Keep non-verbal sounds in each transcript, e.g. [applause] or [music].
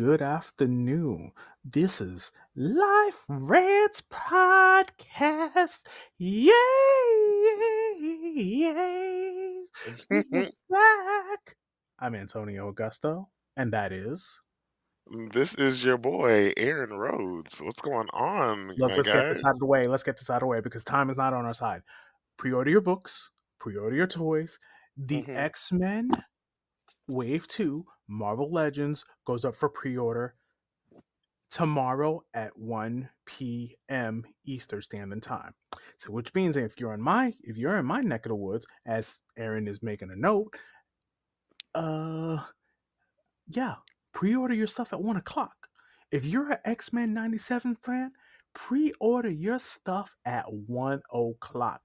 good afternoon. This is Life Rants Podcast. Yay! Yay! [laughs] Back. I'm Antonio Augusto, and that is. This is your boy Aaron Rhodes. What's going on, Look, let's guy? get this out of the way. Let's get this out of the way because time is not on our side. Pre order your books, pre order your toys. The Mhm. X Men Wave 2 Marvel Legends goes up for pre order tomorrow at 1 p.m. Eastern Standard Time. So, which means if you're in my if you're in my neck of the woods, as Aaron is making a note, uh, yeah, pre-order your stuff at one o'clock. If you're an X Men '97 fan, pre-order your stuff at one o'clock.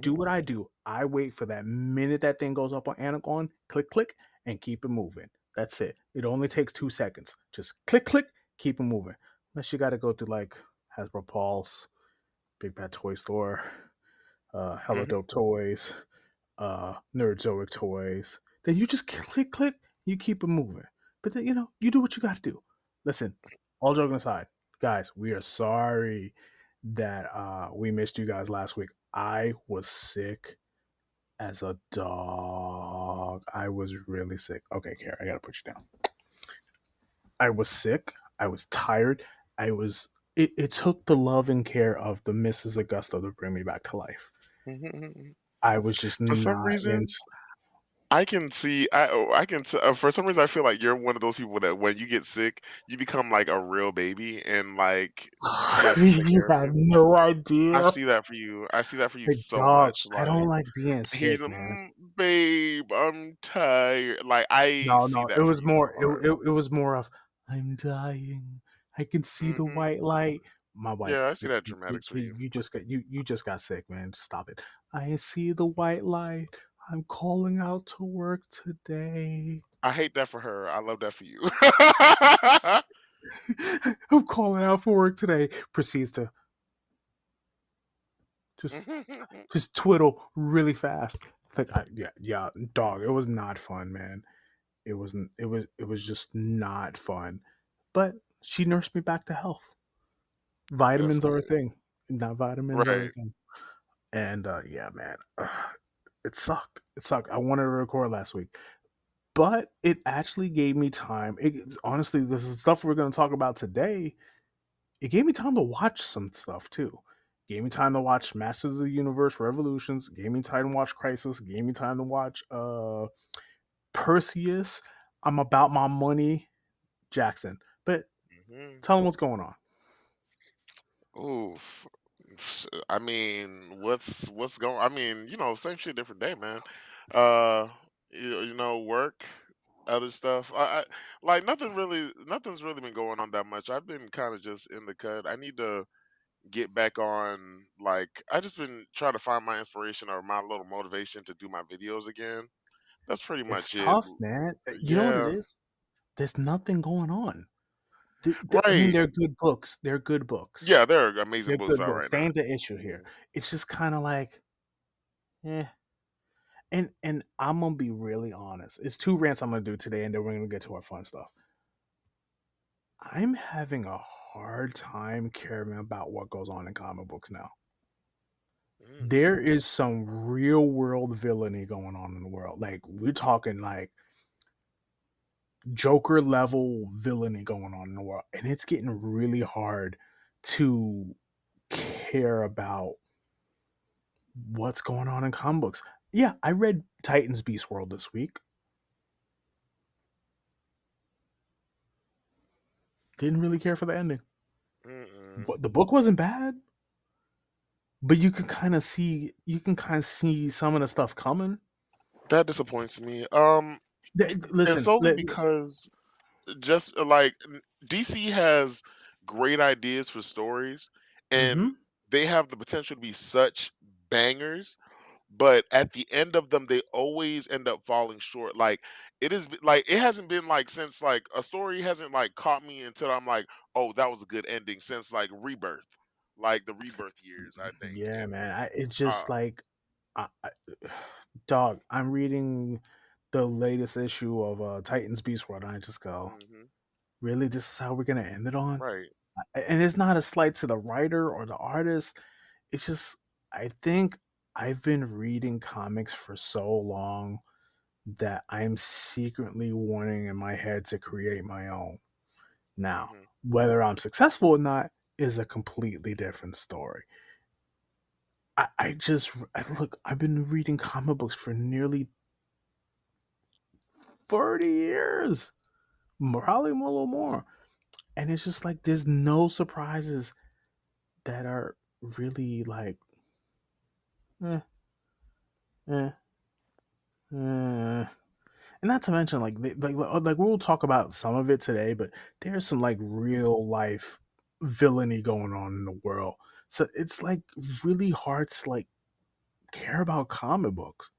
Do what I do. I wait for that minute that thing goes up on Amazon, click, click, and keep it moving. That's it. It only takes two seconds. Just click, click, keep it moving. Unless you got to go through like Hasbro Pulse, Big Bad Toy Store, uh, Hella Mhm. Dope Toys, uh, Nerdzoic Toys. Then you just [laughs] click, click, you keep it moving. But then, you know, you do what you got to do. Listen, all joking aside, guys, we are sorry that uh, we missed you guys last week. I was sick as a dog. I was really sick. Okay, Kara, I gotta put you down. I was sick. I was tired. I was. It, it took the love and care of the Mrs. Augusto to bring me back to life. Mhm. I was just For not reason, into. I can see. I oh, I can. Uh, for some reason, I feel like you're one of those people that when you get sick, you become like a real baby, and like [sighs] you have to take you care of have it. no I see that for you. I see that for you Like, so dog, much. I don't Like like being sick, like, man. "Mm, babe, I'm tired. Like I No, no, it was you so more. It, it, it was more of I'm dying. I can see the hmm white light. My wife, Yeah, I see that you, you, dramatics you you. you just got you you just got sick, man. Just stop it. I see the white light. I'm calling out to work today. I hate that for her. I love that for you. [laughs] I'm calling out for work today. Proceeds to just [laughs] just twiddle really fast. Like I, yeah, yeah, dog. It was not fun, man. It wasn't. It was. It was just not fun. But she nursed me back to health. Vitamins are a thing. Not vitamins are a thing. And uh, yeah, man, it sucked. It sucked. I wanted to record last week, but it actually gave me time. It, honestly, this is stuff we're going to talk about today. It gave me time to watch some stuff too. Gave me time to watch Masters of the Universe Revolutions. Gave me time to watch Crisis. Gave me time to watch uh, Percy. I'm about my money, Jackson. But hmm tell them what's going on. Oof. S- I mean, what's what's going? I mean, you know, same shit, different day, man. Uh, you, you know, work, other stuff. I, I like nothing really. Nothing's really been going on that much. I've been kind of just in the cut. I need to get back on. Like, I just been trying to find my inspiration or my little motivation to do my videos again. That's pretty It's much it. tough, man. Uh, You know what it is? There's nothing going on. Th- th- I mean, they're good books. They're good books. Yeah, there are amazing They're books good books. right They now. ain't the issue here. It's just kind of like, eh. And and I'm gonna be really honest. It's two rants I'm gonna do today, and then we're gonna get to our fun stuff. I'm having a hard time caring about what goes on in comic books now. Mm. There is some real world villainy going on in the world. Like we're talking like Joker level villainy going on in the world, and it's getting really hard to care about what's going on in comic books. Yeah, I read Titans Beast World this week. Didn't really care for the ending. Mm-mm. The book wasn't bad, but you can kind of see you can kind of see some of the stuff coming. That disappoints me. Um, Th- Listen, solely let, because just uh, like DC has great ideas for stories, and hmm they have the potential to be such bangers, but at the end of them, they always end up falling short. Like it is like it hasn't been like since like a story hasn't like caught me until I'm like, oh, that was a good ending since like Rebirth, like the Rebirth years, I think. yeah, And man. I, it's uh, just like, I, I, [sighs] dog. I'm reading the latest issue of uh, Titans Beast World, and I just go, hmm really, this is how we're gonna end it on? Right. And it's not a slight to the writer or the artist. It's just I think I've been reading comics for so long that I'm secretly wanting in my head to create my own. Now, Mhm. whether I'm successful or not is a completely different story. I, I just I, look. I've been reading comic books for nearly thirty years, probably a little more, and it's just like there's no surprises that are really like, eh, eh, eh. And not to mention, like, like, like we'll talk about some of it today, but there's some like real life villainy going on in the world. So it's like really hard to like care about comic books.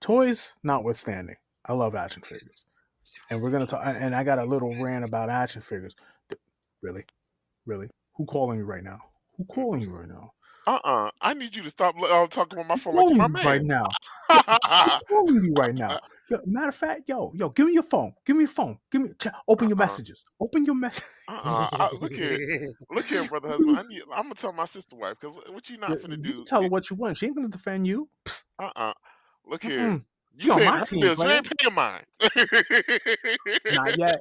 Toys notwithstanding, I love action figures, and we're gonna talk. And I got a little rant about action figures. Really, really, who calling you right now? Who calling you right now? Uh-uh. I need you to stop uh, talking on my phone like my you right man. now? Who [laughs] calling you right now? Yo, matter of fact, yo, yo, give me your phone. Give me your phone. Give me. Ch- open your Uh-uh. messages. Open your message. Uh-uh. I, look here. Look here, brother husband. I need, I'm gonna tell my sister wife because what you [laughs] not you do? tell her what you want. She ain't gonna defend you. Psst, Uh-uh. Look here. mm-mm. You She on my team, bills. You ain't paying mine. Not yet.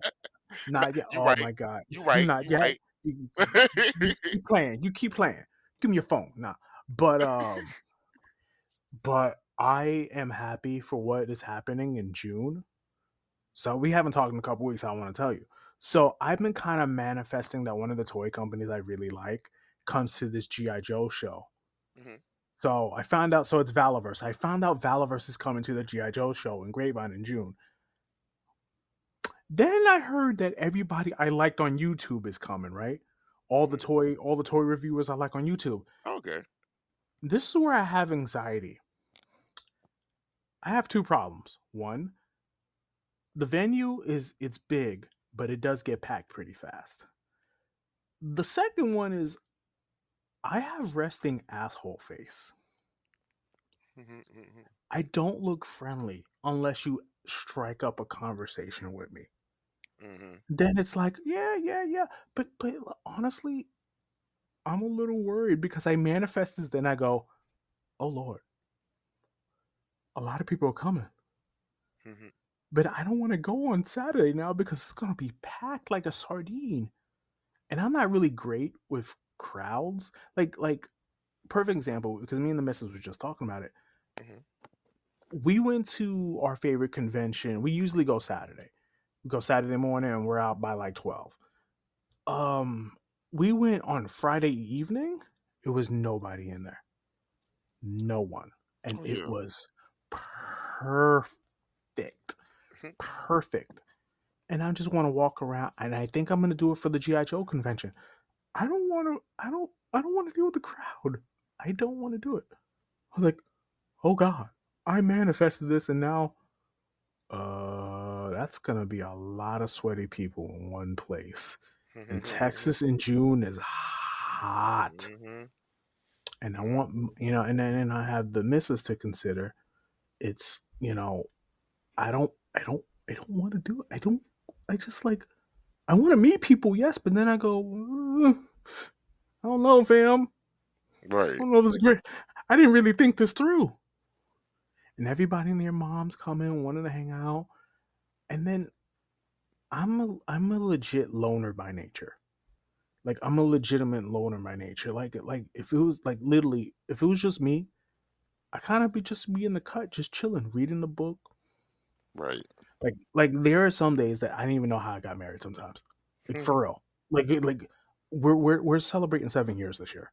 Not yet. [laughs] You Oh right. my god. You right. Not You yet. right. You, [laughs] you keep playing. You keep playing. Give me your phone. Nah. But um but I am happy for what is happening in June. So we haven't talked in a couple weeks, I want to tell you. So I've been kind of manifesting that one of the toy companies I really like comes to this G.I. Joe show. Mhm. So I found out so it's Valaverse. I found out Valaverse is coming to the G.I. Joe show in Grapevine in June. Then I heard that everybody I liked on YouTube is coming, right? All the Mhm. toy, all the toy reviewers I like on YouTube. Okay. This is where I have anxiety. I have two problems. One, the venue is it's big, but it does get packed pretty fast. The second one is I have resting asshole face. Mhm, mhm. I don't look friendly unless you strike up a conversation with me. Mhm. Then it's like, yeah, yeah, yeah. But but honestly, I'm a little worried because I manifest this, then I go, oh Lord, a lot of people are coming. Mhm. But I don't want to go on Saturday now because it's gonna be packed like a sardine. And I'm not really great with crowds. Like like perfect example, because me and the missus were just talking about it. Mhm. We went to our favorite convention. We usually go Saturday. We go Saturday morning and we're out by like 12. Um we went on Friday evening. It was nobody in there. No one. And Oh, it was perfect. Mhm. Perfect. And I just want to walk around and I think I'm gonna do it for the GI Joe convention. I don't wanna I don't I don't want to deal with the crowd. I don't want to do it. I was like, oh God, I manifested this and now uh that's gonna be a lot of sweaty people in one place. Mm-hmm. And [laughs] Texas in June is hot. Mhm. And I want you know, and then and I have the missus to consider. It's you know, I don't I don't I don't want to do it. I don't I just like I want to meet people, yes, but then I go, "Uh, I don't know, fam. Right. I don't know if it's great. I didn't really think this through. And everybody and their moms coming, wanting to hang out. And then I'm a I'm a legit loner by nature. Like I'm a legitimate loner by nature. Like like if it was like literally if it was just me, I kind of be just be in the cut, just chilling, reading the book. Right. Like like there are some days that I didn't even know how I got married sometimes. Like hmm. for real. Like like we're we're we're celebrating seven years this year.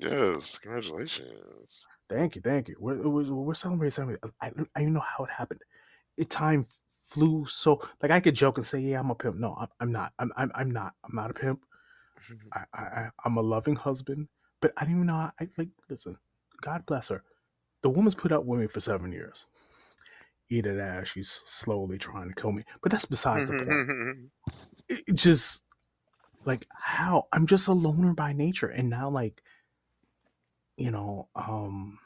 Yes. Congratulations. Thank you, thank you. We're we're, we're celebrating seven. I I don't know how it happened. It time flew so like I could joke and say, yeah, I'm a pimp. No, I'm, I'm not. I'm, I'm I'm not. I'm not a pimp. [laughs] I, I I- I'm a loving husband. But I didn't even know. How, I like listen. God bless her. The woman's put up with me for seven years. Eat it as she's slowly trying to kill me. But that's beside the point. [laughs] It just like how I'm just a loner by nature, and now like you know, um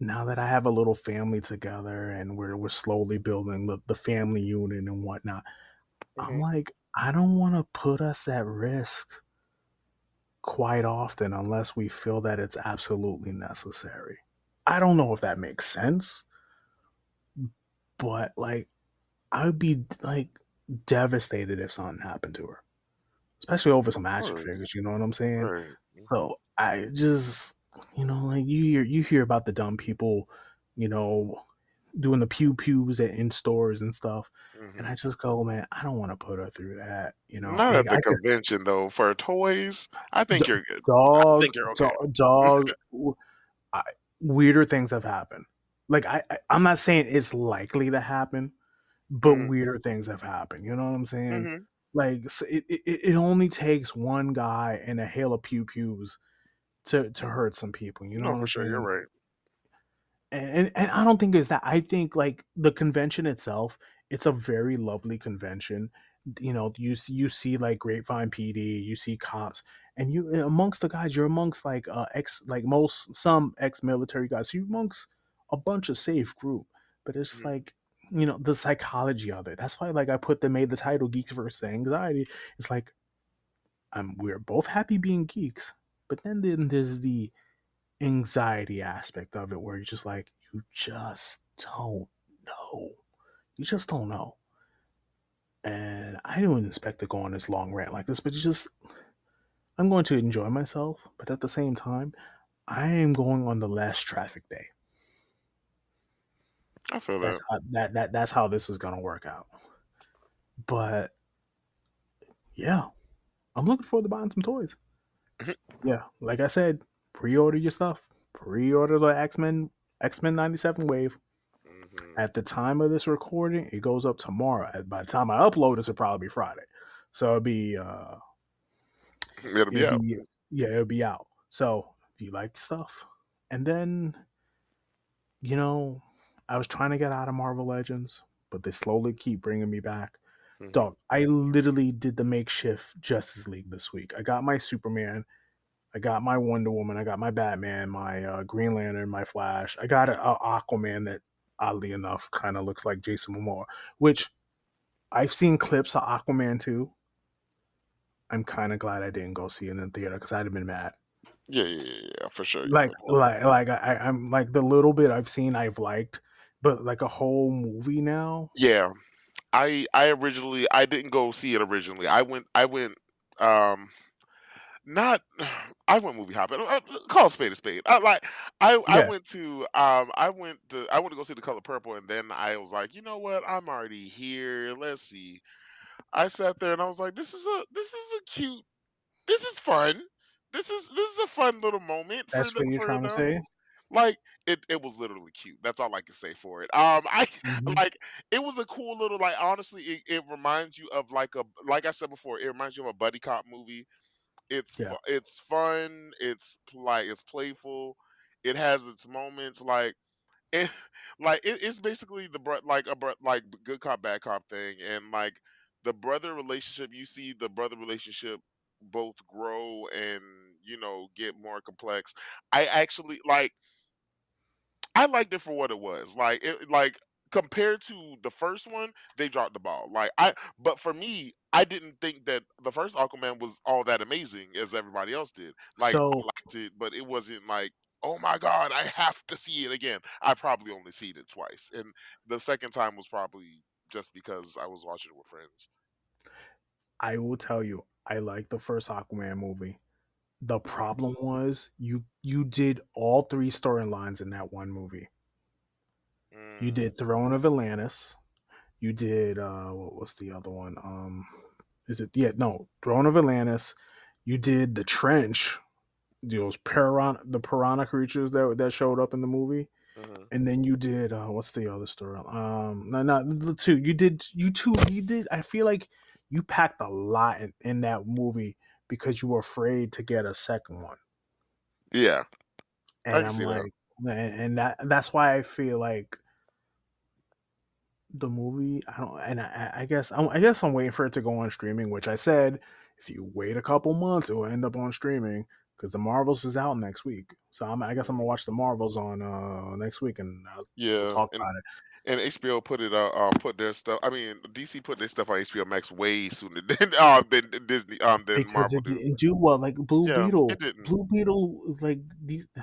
now that I have a little family together and we're we're slowly building the, the family unit and whatnot, I'm hmm like, I don't want to put us at risk quite often unless we feel that it's absolutely necessary. I don't know if that makes sense, but like I would be like devastated if something happened to her, especially over some action course, figures. You know what I'm saying? right. hmm So I just, you know, like you hear you hear about the dumb people, you know, doing the pew pews at, in stores and stuff, and hmm I just go, man, I don't want to put her through that. You know, Not like at I the could convention though. For toys, I d- think you're good. I dog, think you're okay. dog, [laughs] dog. I, weirder things have happened. Like I, I, I'm not saying it's likely to happen, but hmm weirder things have happened. You know what I'm saying? hmm Like it, it, it only takes one guy and a hail of pew pews to to hurt some people. You know No, what for I'm sure. You're right. And and I don't think it's that. I think like the convention itself, it's a very lovely convention. You know, you you see like Grapevine PD, you see cops, and you amongst the guys, you're amongst like uh ex like most some ex military guys. So you're amongst a bunch of safe group, but it's Mhm. like you know the psychology of it. That's why like I put the made the title Geeks versus Anxiety. It's like um we're both happy being geeks, but then then there's the anxiety aspect of it where you're just like you just don't know you just don't know and i didn't expect to go on this long rant like this but it's just i'm going to enjoy myself but at the same time i am going on the last traffic day I feel that's that. how, that, that that's how this is going to work out but yeah i'm looking forward to buying some toys Mhm. yeah like i said pre-order your stuff pre-order the x-men x-men 97 wave hmm at the time of this recording, it goes up tomorrow. By the time I upload this, it'll probably be Friday. So it'll be uh [laughs] It'll be it'll out. be yeah, it'll be out. So if you like stuff. And then, you know, I was trying to get out of Marvel Legends, but they slowly keep bringing me back. hmm Dog, I literally did the makeshift Justice League this week. I got my Superman, I got my Wonder Woman, I got my Batman, my uh, Green Lantern, my Flash. I got an Aquaman that oddly enough kind of looks like Jason Momoa, which I've seen clips of Aquaman too. I'm kind of glad I didn't go see it in the theater because I'd have been mad. Yeah, yeah, yeah, for sure. Like, like, like I, I'm like the little bit I've seen, I've liked, but like a whole movie now. Yeah, I I originally I didn't go see it originally. I went I went um not [sighs] I went movie hopping. Uh, Call a spade a spade. I like I I went to um I went to I went to go see the color purple and then I was like, you know what? I'm already here. Let's see. I sat there and I was like, this is a this is a cute this is fun. This is this is a fun little moment for That's the what you're trying to say. Like it it was literally cute. That's all I can say for it. Um [laughs] I hmm like it was a cool little like honestly it, it reminds you of like a like I said before, it reminds you of a buddy cop movie. It's Yeah. fu- it's fun, it's like it's playful. It has its moments like it [laughs] like it, it's basically the like a like good cop bad cop thing and like the brother relationship you see the brother relationship both grow and you know get more complex i actually like I liked it for what it was. Like it like compared to the first one, they dropped the ball. Like I but for me, I didn't think that the first Aquaman was all that amazing as everybody else did. Like I So liked it, but it wasn't like, oh my god, I have to see it again. I probably only seen it twice. And the second time was probably just because I was watching it with friends. I will tell you, I like the first Aquaman movie. The problem was you you did all three storylines in that one movie. You Mm, did Throne of Atlantis. You did uh what was the other one? Um is it yeah, no, Throne of Atlantis. You did the trench, those piranha the piranha creatures that that showed up in the movie. mhm. And then you did uh what's the other story? Um no not the two. You did you two you did I feel like you packed a lot in, in that movie because you were afraid to get a second one. Yeah, I And I'm see that. like and, that that's why I feel like the movie. I don't, and I, I guess I'm, I guess I'm waiting for it to go on streaming, which I said if you wait a couple months, it will end up on streaming. because the Marvels is out next week. So I'm, I guess I'm gonna watch the Marvels on uh next week and I'll, we'll Yeah, talk and about it. And HBO put it uh, um put their stuff. I mean, DC put their stuff on HBO Max way sooner [laughs] than um than than Disney um than because Marvel it didn't do well. Like Blue Yeah, Beetle, it didn't. Blue Beetle is like these. [sighs]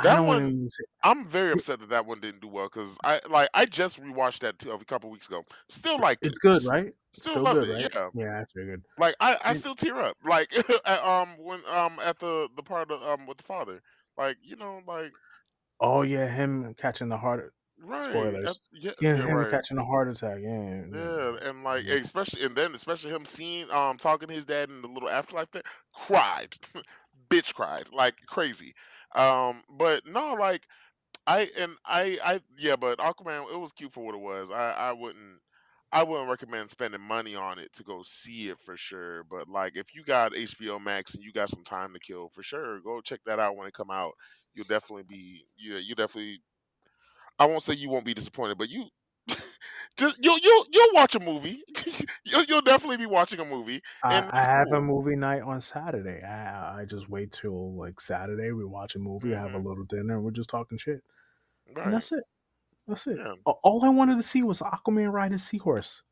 That one, to even say I'm very upset that that one didn't do well because I like I just rewatched that too, a couple weeks ago. Still liked it. it's good, right? Still still loved good, it. right? Yeah. Yeah, I figured. Like I I still tear up. Like [laughs] at, um when um at the the part of um with the father. Like you know like oh yeah, him catching the heart. Right. Spoilers. yeah Yeah, yeah him right. catching a heart attack. Yeah, yeah, yeah. Yeah, and like especially and then especially him seeing um talking to his dad in the little afterlife thing, cried, [laughs] bitch cried like crazy. Um, but no, like I and I I yeah, but Aquaman it was cute for what it was. I I wouldn't I wouldn't recommend spending money on it to go see it for sure. But like if you got HBO Max and you got some time to kill, for sure, go check that out when it come out. You'll definitely be yeah, you definitely I won't say you won't be disappointed, but you [laughs] just you'll you'll you'll watch a movie. [laughs] you'll you'll definitely be watching a movie, I, and I have a movie night on Saturday. I I just wait till like Saturday. We watch a movie, have a hmm little dinner, and we're just talking shit. And that's it. That's it. Yeah. All I wanted to see was Aquaman ride his seahorse.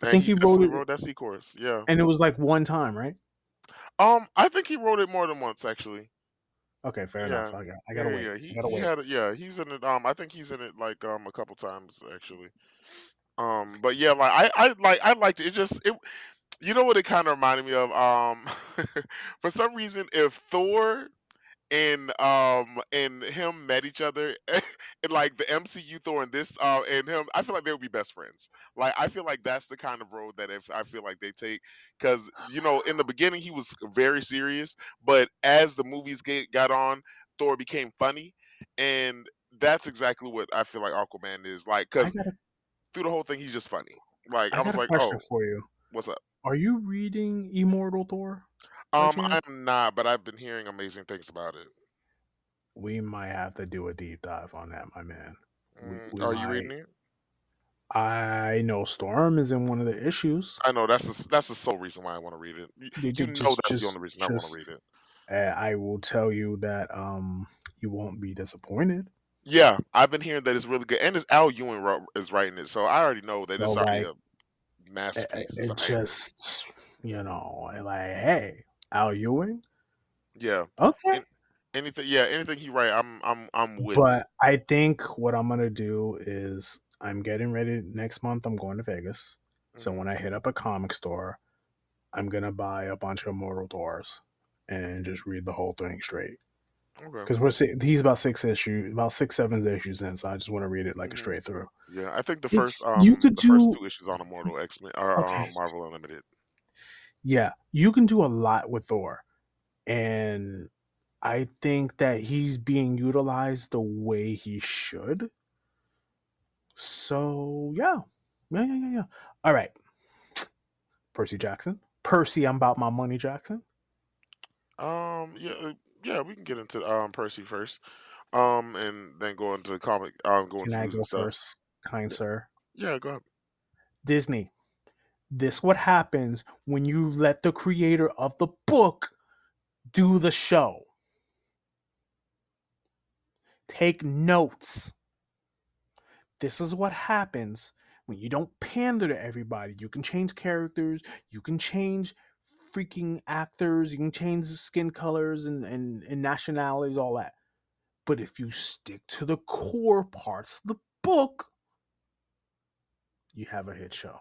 I And think he rode he definitely it, rode that sea course. Yeah. and it was like one time, right? Um, I think he rode it more than once actually. Okay, fair Yeah. enough. I got, I Yeah, gotta yeah, wait. yeah. I He gotta he wait. had it. Yeah, he's in it. Um, I think he's in it like um a couple times actually. Um, but yeah, like I I like I liked it. It just it. You know what it kind of reminded me of? Um, [laughs] for some reason, if Thor and um and him met each other [laughs] and like the MCU Thor and this uh and him I feel like they would be best friends. Like I feel like that's the kind of road that if I feel like they take cuz you know in the beginning he was very serious but as the movies get, got on Thor became funny and that's exactly what I feel like Aquaman is like cuz through the whole thing he's just funny. Like I I was like, "Oh, for you. what's up?" Are you reading Immortal Thor Um? I'm not, but I've been hearing amazing things about it. We might have to do a deep dive on that, my man. We Mm, we are you might. reading it? I know Storm is in one of the issues. I know that's the, that's the sole reason why I want to read it. You, They you did know just that's the only reason I want to read it. Uh, I will tell you that um you won't be disappointed. Yeah, I've been hearing that it's really good, and it's Al Ewing is writing it, so I already know that So it's already like a masterpiece. it It's just you know like hey Al Ewing Yeah, okay. and anything, yeah, anything he write, I'm I'm I'm with it. But I think what I'm gonna do is I'm getting ready next month. I'm going to Vegas. So hmm when I hit up a comic store, I'm gonna buy a bunch of Immortal Thors and just read the whole thing straight. Okay. Because we're he's about six issues, about six seven issues in, so I just want to read it like a hmm straight through. Yeah, I think the first It's you um could the first do two issues on Immortal X Men or okay, um, Marvel Unlimited. Yeah, you can do a lot with Thor, and I think that he's being utilized the way he should. So yeah, yeah, yeah, yeah, yeah. All right, Percy Jackson, Percy, I'm about my money, Jackson. Um, yeah, uh, yeah, we can get into um Percy first, um, and then go into the comic, um, go Can I into go stuff. first, kind Yeah, sir? yeah, go ahead. Disney. This what happens when you let the creator of the book do the show. Take notes. This is what happens when you don't pander to everybody. You can change characters, you can change freaking actors, you can change skin colors and, and, and nationalities, all that. But if you stick to the core parts of the book, you have a hit show.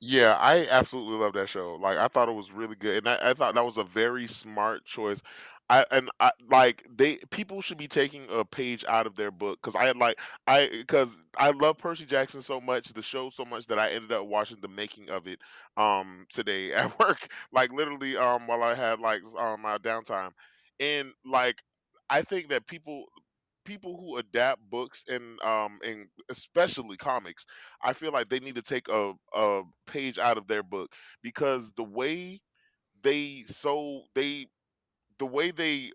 Yeah, I absolutely love that show. Like, I thought it was really good, and I, I thought that was a very smart choice. I and I like they people should be taking a page out of their book because I like I because I love Percy Jackson so much, the show so much that I ended up watching the making of it um today [laughs] at work, like literally um while I had like um my downtime, and like I think that people people who adapt books and um and especially comics i feel like they need to take a, a page out of their book because the way they so they the way they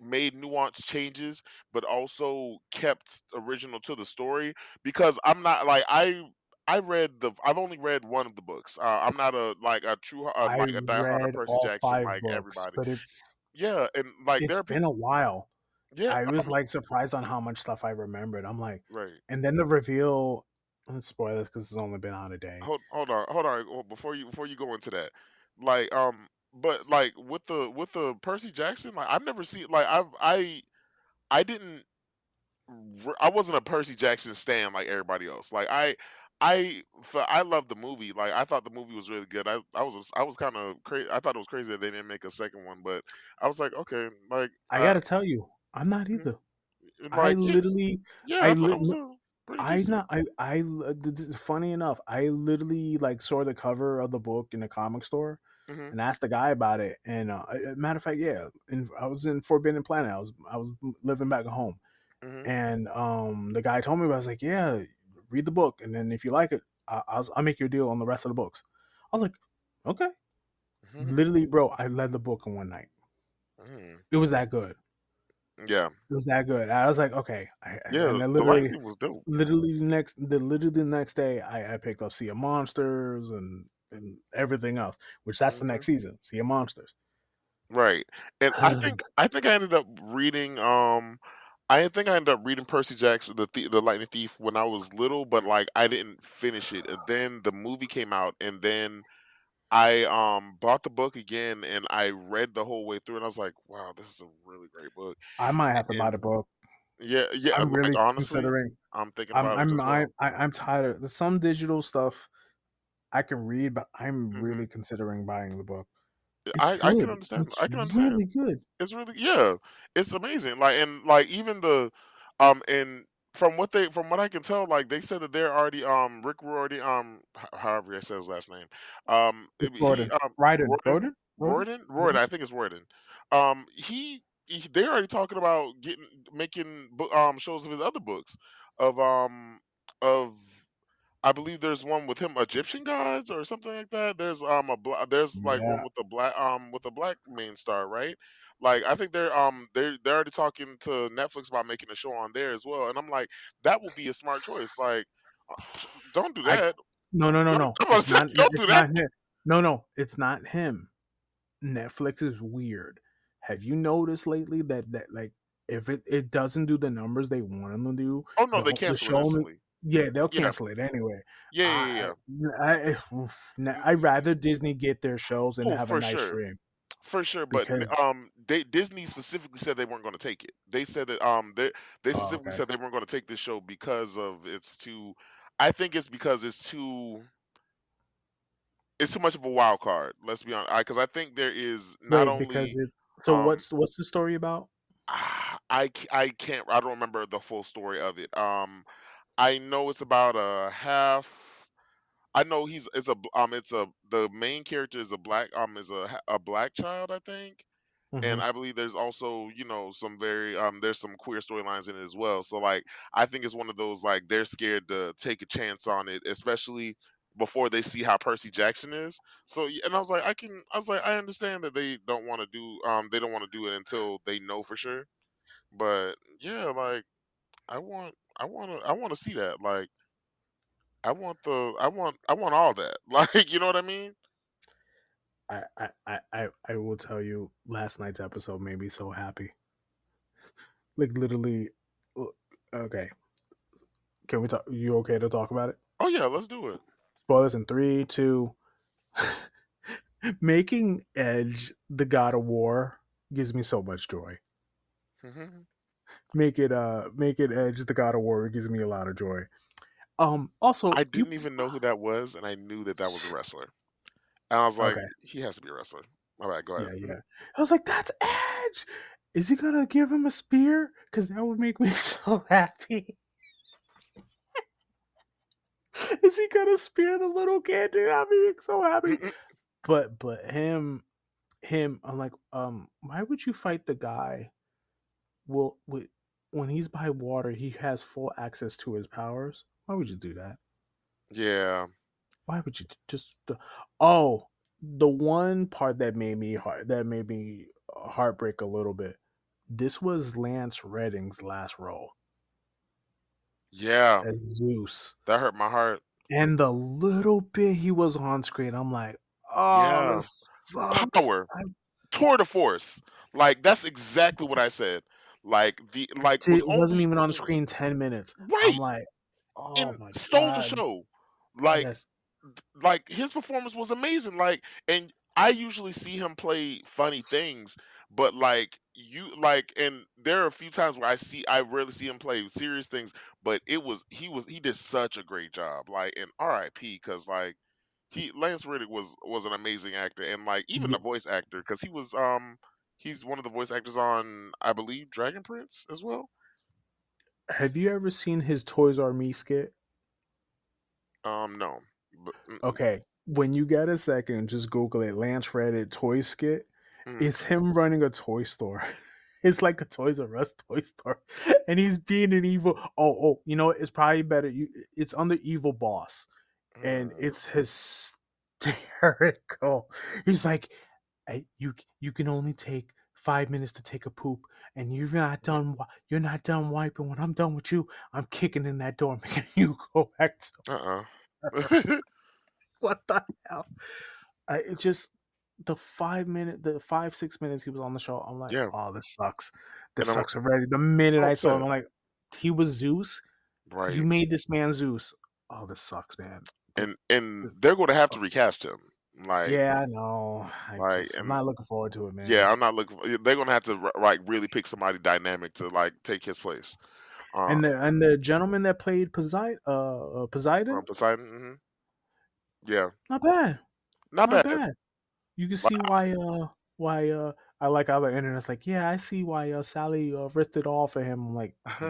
made nuanced changes but also kept original to the story because i'm not like i I read the I've only read one of the books. Uh, I'm not a like a true uh, like a diehard Percy all Jackson 5 like books, everybody. but it's Yeah, and like there it's are been a while. Yeah, I was, [laughs] like, surprised on how much stuff I remembered. I'm like right. and then the reveal let's spoil this 'cause it's only been out a day. Hold hold on hold on well, before you before you go into that, like um, but like with the with the Percy Jackson, like I've never seen like I've I I didn't I wasn't a Percy Jackson stan like everybody else. Like I I I loved the movie. Like I thought the movie was really good. I, I was, I was kind of crazy. I thought it was crazy that they didn't make a second one, but I was like, okay, like, I uh, gotta tell you, I'm not mhm, either. I like, yeah, literally yeah, I I thought it lit was a pretty I not I I l- th- th- funny enough, I literally like saw the cover of the book in the comic store hmm and asked the guy about it. And uh, matter of fact, yeah, and I was in Forbidden Planet. I was I was living back at home, hmm and um, the guy told me. I was like, yeah, read the book, and then if you like it, I, I'll I'll make you a deal on the rest of the books. I was like, okay, hmm literally, bro, I read the book in one night. hmm It was that good. Yeah, It was that good. I was like, okay, I, yeah. and I The literally literally the next the literally the next day I, I picked up Sea of Monsters and and everything else, which that's the hmm next season, Sea of Monsters. Right. And I think [sighs] I think I ended up reading um I think I ended up reading Percy Jackson the the Lightning Thief when I was little, but like I didn't finish it. And then the movie came out and then I um bought the book again and I read the whole way through and I was like, wow, this is a really great book. I might have And, to buy the book. yeah, yeah, I'm like really honestly, considering. I'm thinking I'm about it I'm I, I'm tired of some digital stuff I can read, but I'm hmm really considering buying the book. I I can understand. It's I can understand. really good. It's really yeah, it's amazing. Like and like even the um and from what they from what I can tell, like they said that they're already um Rick already um h- however I say his last name. Um It's it- he Roden. um Ryden. Royden Roden? Roden? Royden Royden I think it's Royden. Um he, he they're already talking about getting making um shows of his other books of um of I believe there's one with him Egyptian gods or something like that. There's um a bla- there's like one with a black um with a black main star, right? Like I think they're um they're they're already talking to Netflix about making a show on there as well. And I'm like, that would be a smart choice. Like, uh, [sniffs] don't do I that. no no no Don't, no. It's not [laughs] don't do that. No no, it's not him. Netflix is weird. Have you noticed lately that that like if it, it doesn't do the numbers they want them to do, Oh no, the they o- the cancel it yeah they'll Yeah, cancel it anyway. yeah, yeah, yeah. I. I [sighs] I I'd rather Disney get their shows and Oh, have a nice sure. stream For sure, but because um, they, Disney specifically said they weren't going to take it. They said that um, they they oh specifically okay said they weren't going to take this show because of it's too. I think it's because it's too it's too much of a wild card. Let's be honest, because I think there is not wait because only it so um, what's what's the story about? I I can't I don't remember the full story of it. Um, I know it's about a half. I know he's it's a um it's a the main character is a black um is a a black child I think and hmm I believe there's also, you know, some very um there's some queer storylines in it as well. So like I think it's one of those like they're scared to take a chance on it, especially before they see how Percy Jackson is. So y- and I was like I can I was like I understand that they don't want to do um they don't want to do it until they know for sure. But yeah, like I want I want to I want to see that. Like I want the I want I want all that. [laughs] Like you know what I mean? I, I I I will tell you last night's episode made me so happy. [laughs] Like literally, okay. Can we talk? You okay to talk about it? Oh yeah, let's do it. Spoilers in three, two. [laughs] Making Edge the God of War gives me so much joy. Make it uh, make it Edge the God of War gives me a lot of joy. Um, also I you didn't even know who that was, and I knew that that was a wrestler. And I was like, okay, he has to be a wrestler. All right, go ahead. yeah, yeah. I was like, that's Edge. Is he gonna give him a spear? Because that would make me [laughs] so happy. [laughs] Is he gonna spear the little kid? Dude, I'd be so happy. But but him him, I'm like, um, why would you fight the guy? Well, when he's by water, he has full access to his powers. Why would you do that? Yeah, Why would you just? Oh, the one part that made me heart that made me uh, heartbreak a little bit. This was Lance Reddick's last role yeah, as Zeus. that hurt my heart. And the little bit he was on screen, I'm like, oh, Yeah. this sucks. Power. I Tour de force. Like that's exactly what I said. Like the like did, with wasn't only even on screen ten minutes. Right. I'm like, oh and stole the show. Like Yes. like his performance was amazing. Like, and I usually see him play funny things, but like you like, and there are a few times where I see I rarely see him play serious things, but it was he was he did such a great job. Like, and R.I.P. because like he Lance Reddick was was an amazing actor, and like even Ye- the voice actor because he was um he's one of the voice actors on I believe Dragon Prince as well. Have you ever seen his Toys R Me skit? Um, no, but mm, Okay. When you get a second, just Google it. Lance Reddick toy skit. mm, It's him running a toy store. [laughs] It's like a Toys R Us toy store, [laughs] and he's being an evil. Oh, oh, you know, it's probably better. You, it's on the evil boss, and mm. it's hysterical. [laughs] He's like, "You, you can only take five minutes to take a poop, and you're not done. You're not done wiping. When I'm done with you, I'm kicking in that door, [laughs] making you go back to uh-uh. [laughs] [laughs] what the hell? I, it just the five minute, the five six minutes he was on the show. I'm like, Yeah. oh, this sucks. This And I'm- sucks already. The minute I saw him. I'm like, he was Zeus. right. You made this man Zeus. Oh, this sucks, man. and and they're going to have to recast him. Like, yeah, yeah, I know. I like, just, I'm and- not looking forward to it, man. Yeah, I'm not looking. For, they're going to have to like really pick somebody dynamic to like take his place. Um, And the and the gentleman that played Poseidon, uh, uh, Poseidon, from Poseidon. hmm Yeah, not bad, not, not bad. bad. You can see why, uh, why, uh, I like other the internet's like, yeah, I see why uh, Sally uh, ripped it all for him. I'm like, [laughs]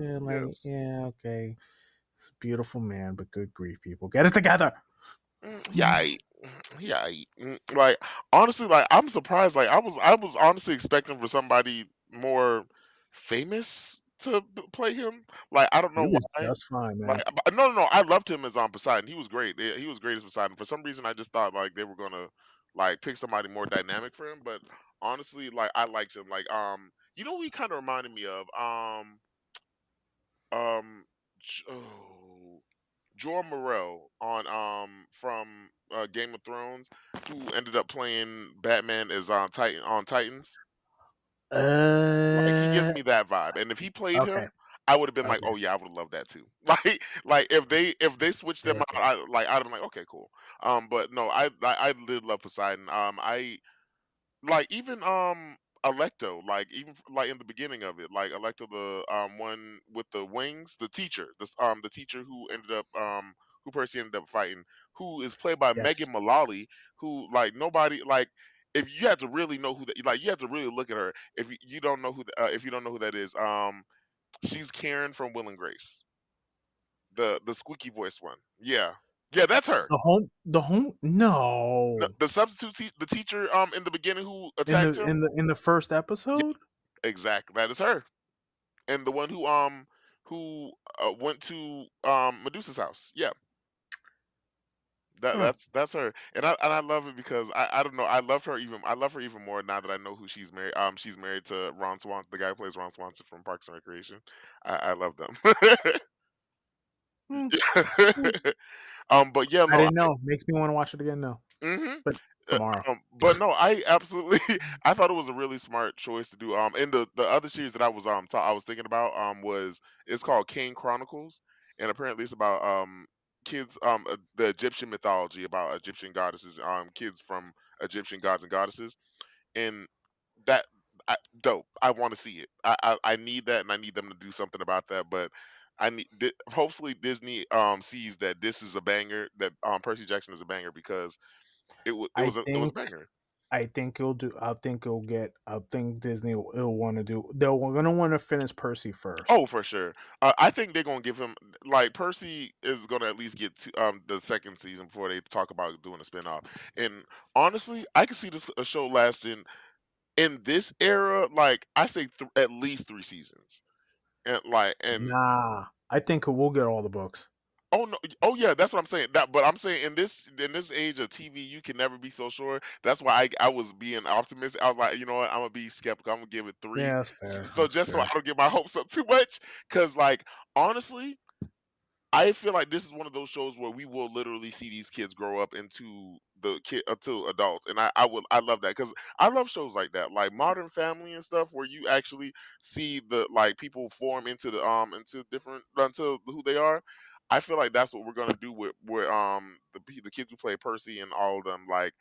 Yeah, like, yes. yeah, okay. It's a beautiful man, but good grief, people. Get it together. Mm, Yeah, I- yeah. Mm, Like honestly, like I'm surprised. Like I was, I was honestly expecting for somebody more famous to b- play him. Like I don't know why. That's fine, man. Like, no, no, no. I loved him as on Poseidon. He was great. He was great as Poseidon. For some reason, I just thought like they were gonna like pick somebody more dynamic for him. But honestly, like I liked him. Like um, you know, what he kind of reminded me of um um oh, Jorah Mormont on um from uh, Game of Thrones, who ended up playing Batman is on Titan on Titans. Uh, Like he gives me that vibe. And if he played okay. him, I would have been like, oh yeah, I would have loved that too. [laughs] Like like if they if they switched them Okay. out, I like I'd have been like, okay, cool. Um, but no, I I, I did love Poseidon. Um, I like even um Alecto, like even like in the beginning of it, like Alecto, the um one with the wings, the teacher, this um the teacher who ended up um who Percy ended up fighting, who is played by Yes. Megan Mullally, who like nobody like if you had to really know who that like you had to really look at her if you, you don't know who th- uh, if you don't know who that is um she's Karen from Will and Grace the the squeaky voice one yeah yeah that's her The home, the home. No, the, the substitute te- the teacher um in the beginning who in attacked the him in the in the first episode. Exactly, that is her, and the one who um who uh, went to um Medusa's house. Yeah, that Huh. that's that's her, and I and I love it because I I don't know I love her even I love her even more now that I know who she's married. Um, she's married to Ron Swan, the guy who plays Ron Swanson from Parks and Recreation. I I love them. [laughs] Hmm. [laughs] um, but yeah, I didn't know. Makes me want to watch it again now. hmm But tomorrow. Um, but no, I absolutely [laughs] I thought it was a really smart choice to do. Um, and the the other series that I was um ta- I was thinking about um was it's called Kane Chronicles, and apparently it's about um kids um uh, the Egyptian mythology about Egyptian goddesses um kids from Egyptian gods and goddesses, and that I, dope. I want to see it. I, I I need that, and I need them to do something about that. But I need di- hopefully Disney um sees that this is a banger that um Percy Jackson is a banger because it was it was a, it was a banger. I think it'll do. I think it'll get. I think Disney will, will want to do. They're gonna want to finish Percy first. Oh, for sure. Uh, I think they're gonna give him like Percy is gonna at least get to um the second season before they talk about doing a spinoff. And honestly, I can see this a show lasting in this era. Like I say, th- at least three seasons. And like and nah. I think we'll get all the books. oh no, oh yeah, that's what I'm saying. That but I'm saying in this in this age of TV, you can never be so sure. That's why I I was being optimistic. I was like, you know what, I'm gonna be skeptical. I'm gonna give it three. Yeah, that's fair. so that's just so. I don't get my [laughs] hopes up too much, because like honestly, I feel like this is one of those shows where we will literally see these kids grow up into the kid until adults, and I I would I love that because I love shows like that, like Modern Family and stuff, where you actually see the like people form into the um into different until who they are. I feel like that's what we're gonna do with with um the pe- the kids who play Percy and all of them. Like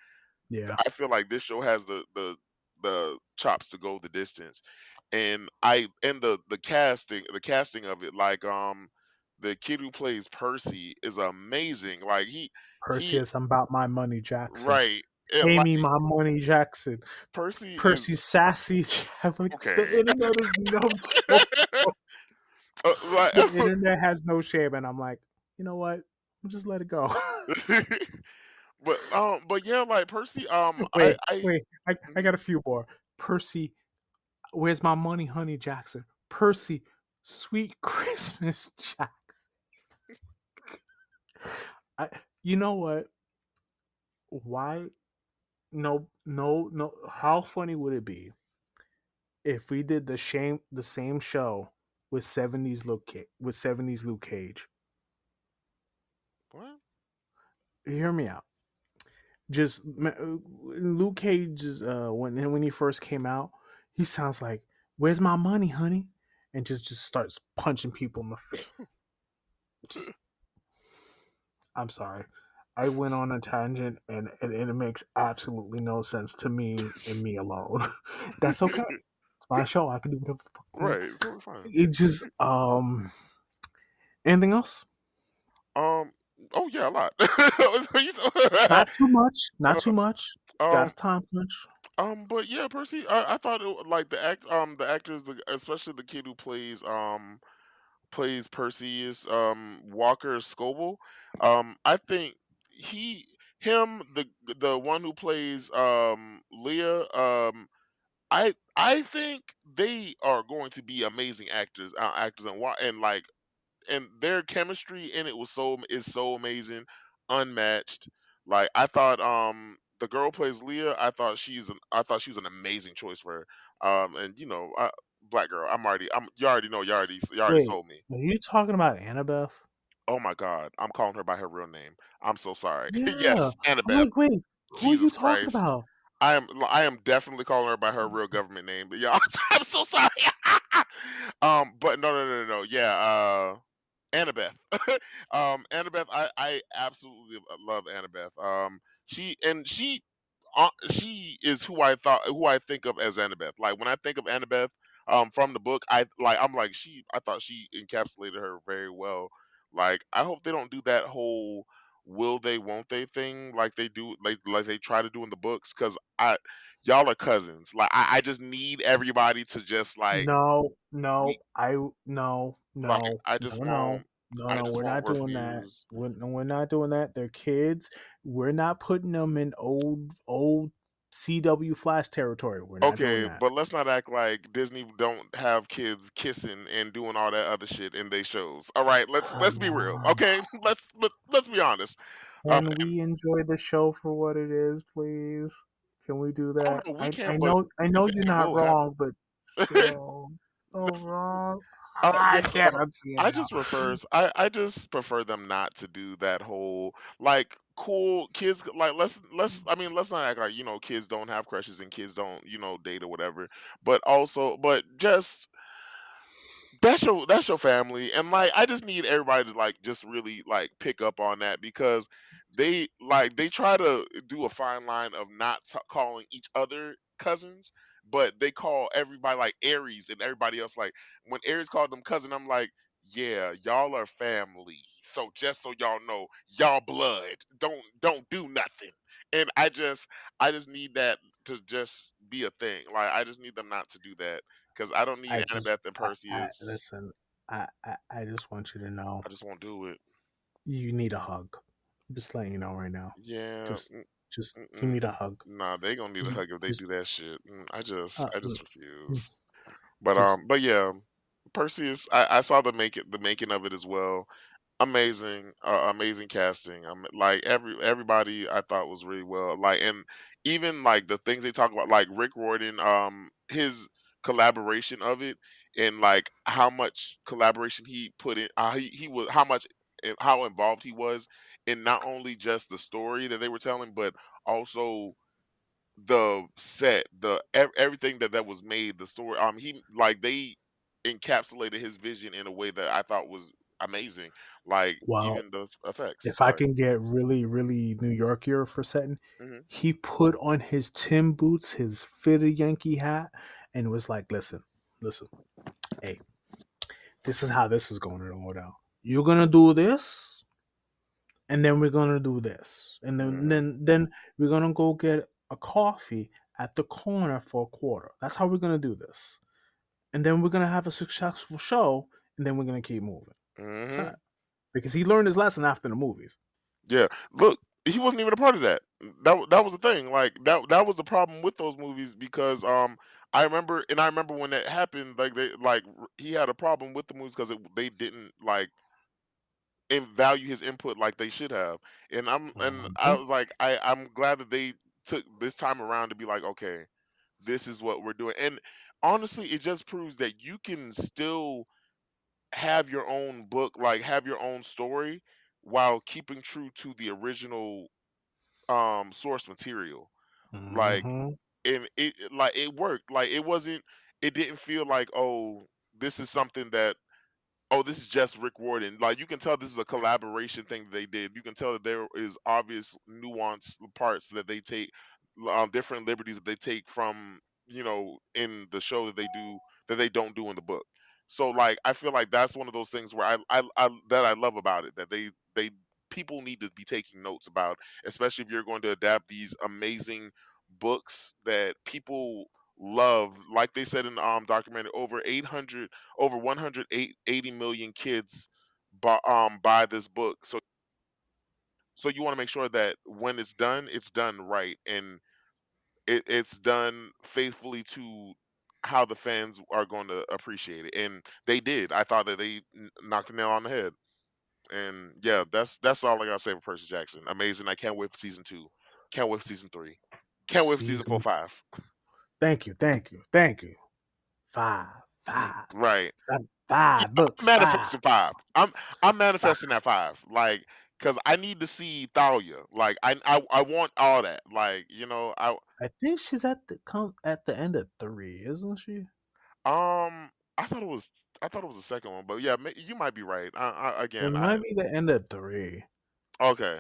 Yeah, I feel like this show has the the the chops to go the distance. And I and the the casting the casting of it, like um the kid who plays Percy is amazing. Like he he Perseus, I'm about my money, Jackson. right. It, Pay like me my money, Jackson. Percy is Percy sassy. [laughs] like the internet is no. [laughs] Uh, like, The [laughs] internet has no shame, and I'm like, you know what? I'll just let it go. but um but yeah, like Percy, um I wait, I wait. I, I mhm. got a few more. Percy, where's my money, honey, Jackson? Percy, sweet Christmas, Jackson. I, you know what? Why? No, no, no. How funny would it be if we did the same the same show with seventies Luke Ca- with seventies Luke Cage? what? Hear me out. Just uh, Luke Cage uh, when when he first came out, he sounds like, "Where's my money, honey?" and just just starts punching people in the face. [laughs] I'm sorry. I went on a tangent and, and, and it makes absolutely no sense to me and me alone. [laughs] That's okay. It's my show. I can do whatever the fuck Right, so we're fine. It just um anything else? Um oh yeah, a lot. [laughs] Not too much. Uh, Not too much. Got um a time punch. Um, but yeah, Percy, I, I thought it, like the act, um, the actors, the, especially the kid who plays, um, plays Percy is, um, Walker Scobell. Um, I think he, him, the the one who plays, um, Leah, um, I I think they are going to be amazing actors, uh, actors, and and like and their chemistry in it was so is so amazing, unmatched. Like I thought, um, the girl plays Leah. I thought she's an I thought she was an amazing choice for her. Um, and you know, I, black girl. I'm already. I'm. You already know. You already. You already Wait, sold me. are you talking about Annabeth? Oh my God. I'm calling her by her real name. I'm so sorry. [laughs] Yeah. yes, Annabeth. like, wait, who are you Jesus talking Christ. about? I am I am definitely calling her by her real [laughs] government name. But yeah, [laughs] I'm so sorry. um, but no, no, no, no, no. Yeah, uh, Annabeth. um, Annabeth, I I absolutely love Annabeth. Um, she and she uh, she is who I thought who I think of as Annabeth. Like when I think of Annabeth um from the book, I like I'm like she I thought she encapsulated her very well. Like I hope they don't do that whole will they won't they thing like they do like like they try to do in the books cuz I y'all are cousins. Like I, I just need everybody to just like No, no, I no, like no, I no, just no, won't no, no. We're not doing that. We're, we're not doing that. They're kids. We're not putting them in old, old CW Flash territory. We're not Okay, but let's not act like Disney don't have kids kissing and doing all that other shit in their shows. All right, let's let's be real. on. [sighs] Okay, [laughs] let's let, let's be honest. Um, Can we enjoy the show for what it is, please? Can we do oh that? no, we I, I can, but know, I know you're not happen. wrong, but still, [laughs] so wrong. [laughs] I can't I just prefers I I just prefer them not to do that whole like cool kids like let's let's I mean let's not act like you know kids don't have crushes and kids don't you know date or whatever, but also but just That's your that's your family, and like I just need everybody to like just really like pick up on that because they like they try to do a fine line of not t- calling each other cousins, but they call everybody like Ares and everybody else like when Ares called them cousin, I'm like, yeah, y'all are family. So just so y'all know, y'all blood. Don't don't do nothing. And I just I just need that to just be a thing. Like I just need them not to do that because I don't need I just, Annabeth and I, I listen. I, I, I just want you to know I just won't do it. you need a hug. I'm just letting you know right now. Yeah, Just, mm, just you mm-mm. need a hug. nah, they gonna need a hug if they just, do that shit. Mm, I just, uh, I just refuse. But just um, but yeah, Perseus. I, I saw the make it, the making of it as well. Amazing, uh, amazing casting. Um, like every everybody I thought was really well. Like and even like the things they talk about, like Rick Riordan, um, his collaboration of it, and like how much collaboration he put in. Uh, he he was how much eh, how involved he was in not only just the story that they were telling, but also the set, the everything that that was made, the story. Um, he like they encapsulated his vision in a way that I thought was amazing. Like Well, even those effects. if I can get really, really New Yorkier for setting, hmm he put on his Tim boots, his fitted Yankee hat, and was like, "Listen, listen, hey, this is how this is going to go down. You're gonna do this, and then we're gonna do this, and then Mhm. then then we're gonna go get a coffee at the corner for a quarter. That's how we're gonna do this, and then we're gonna have a successful show, and then we're gonna keep moving." That's hmm. Because he learned his lesson after the movies. Yeah. Look, he wasn't even a part of that. That that was the thing. Like that that was the problem with those movies because um I remember and I remember when that happened. Like they like he had a problem with the movies because they didn't like and value his input like they should have. And I'm and I Mhm. was like, I I'm glad that they took this time around to be like, okay, this is what we're doing. And honestly, it just proves that you can still have your own book, like have your own story, while keeping true to the original um source material. Like Mhm. and it like it worked. Like it wasn't. It didn't feel like oh this is something that oh, this is just Rick Riordan. Like you can tell this is a collaboration thing that they did. You can tell that there is obvious nuanced parts that they take, um, different liberties that they take from you know in the show that they do that they don't do in the book. So like I feel like that's one of those things where I I, I that I love about it that they they people need to be taking notes about, especially if you're going to adapt these amazing books that people love like they said in the um documentary over 800 over 180 million kids buy, um, buy this book. So so you want to make sure that when it's done, it's done right and it, it's done faithfully to how the fans are going to appreciate it. And they did. I thought that they knocked the nail on the head. And yeah, that's that's all I gotta say for Percy Jackson. Amazing. I can't wait for season two. Can't wait for season three. Can't wait for season four, five. Thank you, thank you, thank you. Five, five, Right. five, five I'm books. Five, manifesting five. I'm I'm five. manifesting that five. Like, cause I need to see Thalia. Like, I I I want all that. Like, you know, I I think she's at the come at the end of three, isn't she? um I thought it was I thought it was the second one, but yeah, you might be right. I, I It again, I might be the end of three. okay.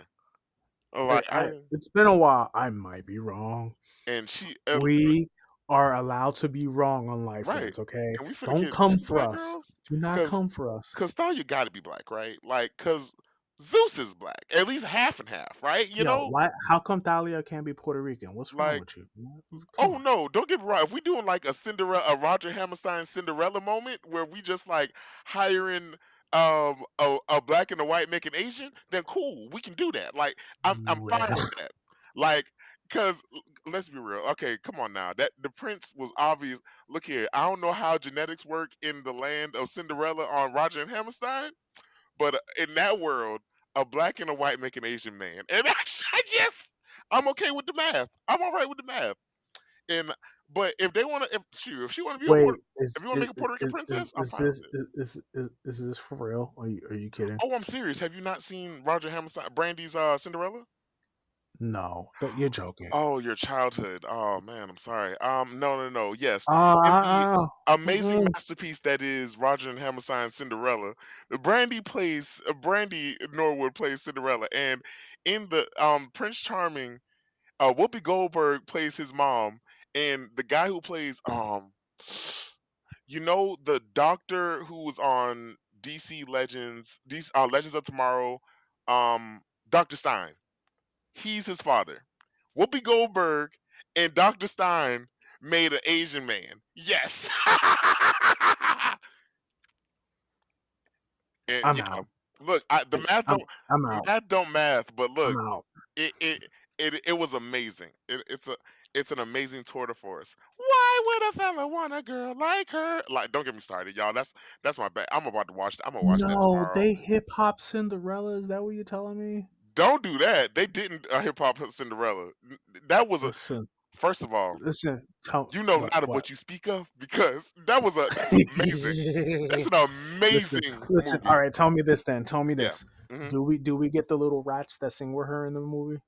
I, Like I, I it's been a while. I might be wrong. and she uh, We are allowed to be wrong on Life right. Okay? And we finna Don't come for us. girls, Do not come for us. cause Thalia got to be black, right? Like, cause Zeus is black, at least half and half, right? You Yo, know, why? How come Thalia can't be Puerto Rican? What's wrong like. with you? Come Oh on. no, don't get me wrong. If we doing like a Cinderella, a Roger Hammerstein Cinderella moment where we just like hiring um a, a black and a white making Asian, then cool, we can do that. Like I'm I'm fine with that. Like, cause let's be real. Okay, come on now. That the prince was obvious. Look here, I don't know how genetics work in the land of Cinderella on Roger and Hammerstein, but uh, in that world, a black and a white make an Asian man, and [laughs] that's I just I'm okay with the math. I'm all right with the math. And but if they want to, if shoot, if she want to be a Puerto, is if you want to make a Puerto Rican is, princess, is, I'm this is is is this for real? Are you are you kidding? Oh, I'm serious. Have you not seen Roger Hammerstein, Brandy's uh, Cinderella? No, but you're joking. Oh, your childhood. Oh man, I'm sorry. Um, no, no, no. Yes, Uh, the amazing mm-mm. masterpiece that is Roger and Hammerstein's Cinderella. The Brandy plays uh, Brandy Norwood plays Cinderella, and in the um Prince Charming, uh, Whoopi Goldberg plays his mom, and the guy who plays um, [sighs] you know, the doctor who was on DC Legends, DC, uh, Legends of Tomorrow, um, Doctor Stein. He's his father. Whoopi Goldberg and Doctor Stein made an Asian man. Yes. [laughs] and I'm out. look, I, the math I'm don't I'm out. math don't math, but look, it it it, it was amazing. It, it's a it's an amazing tour de force. Why would a fella want a girl like her? Like, don't get me started, y'all. That's that's my bad. I'm about to watch. I'm gonna watch that No, they hip hop Cinderella. Is that what you're telling me? Don't do that. They didn't uh, hip hop [laughs] Cinderella. That was a Listen, first of all. listen. You know what not of what. you speak of because that was a [laughs] amazing. That's an amazing listen. movie. All right, tell me this then. Tell me Yeah. this. Mhm. Do we do we get the little rats that sing with her in the movie?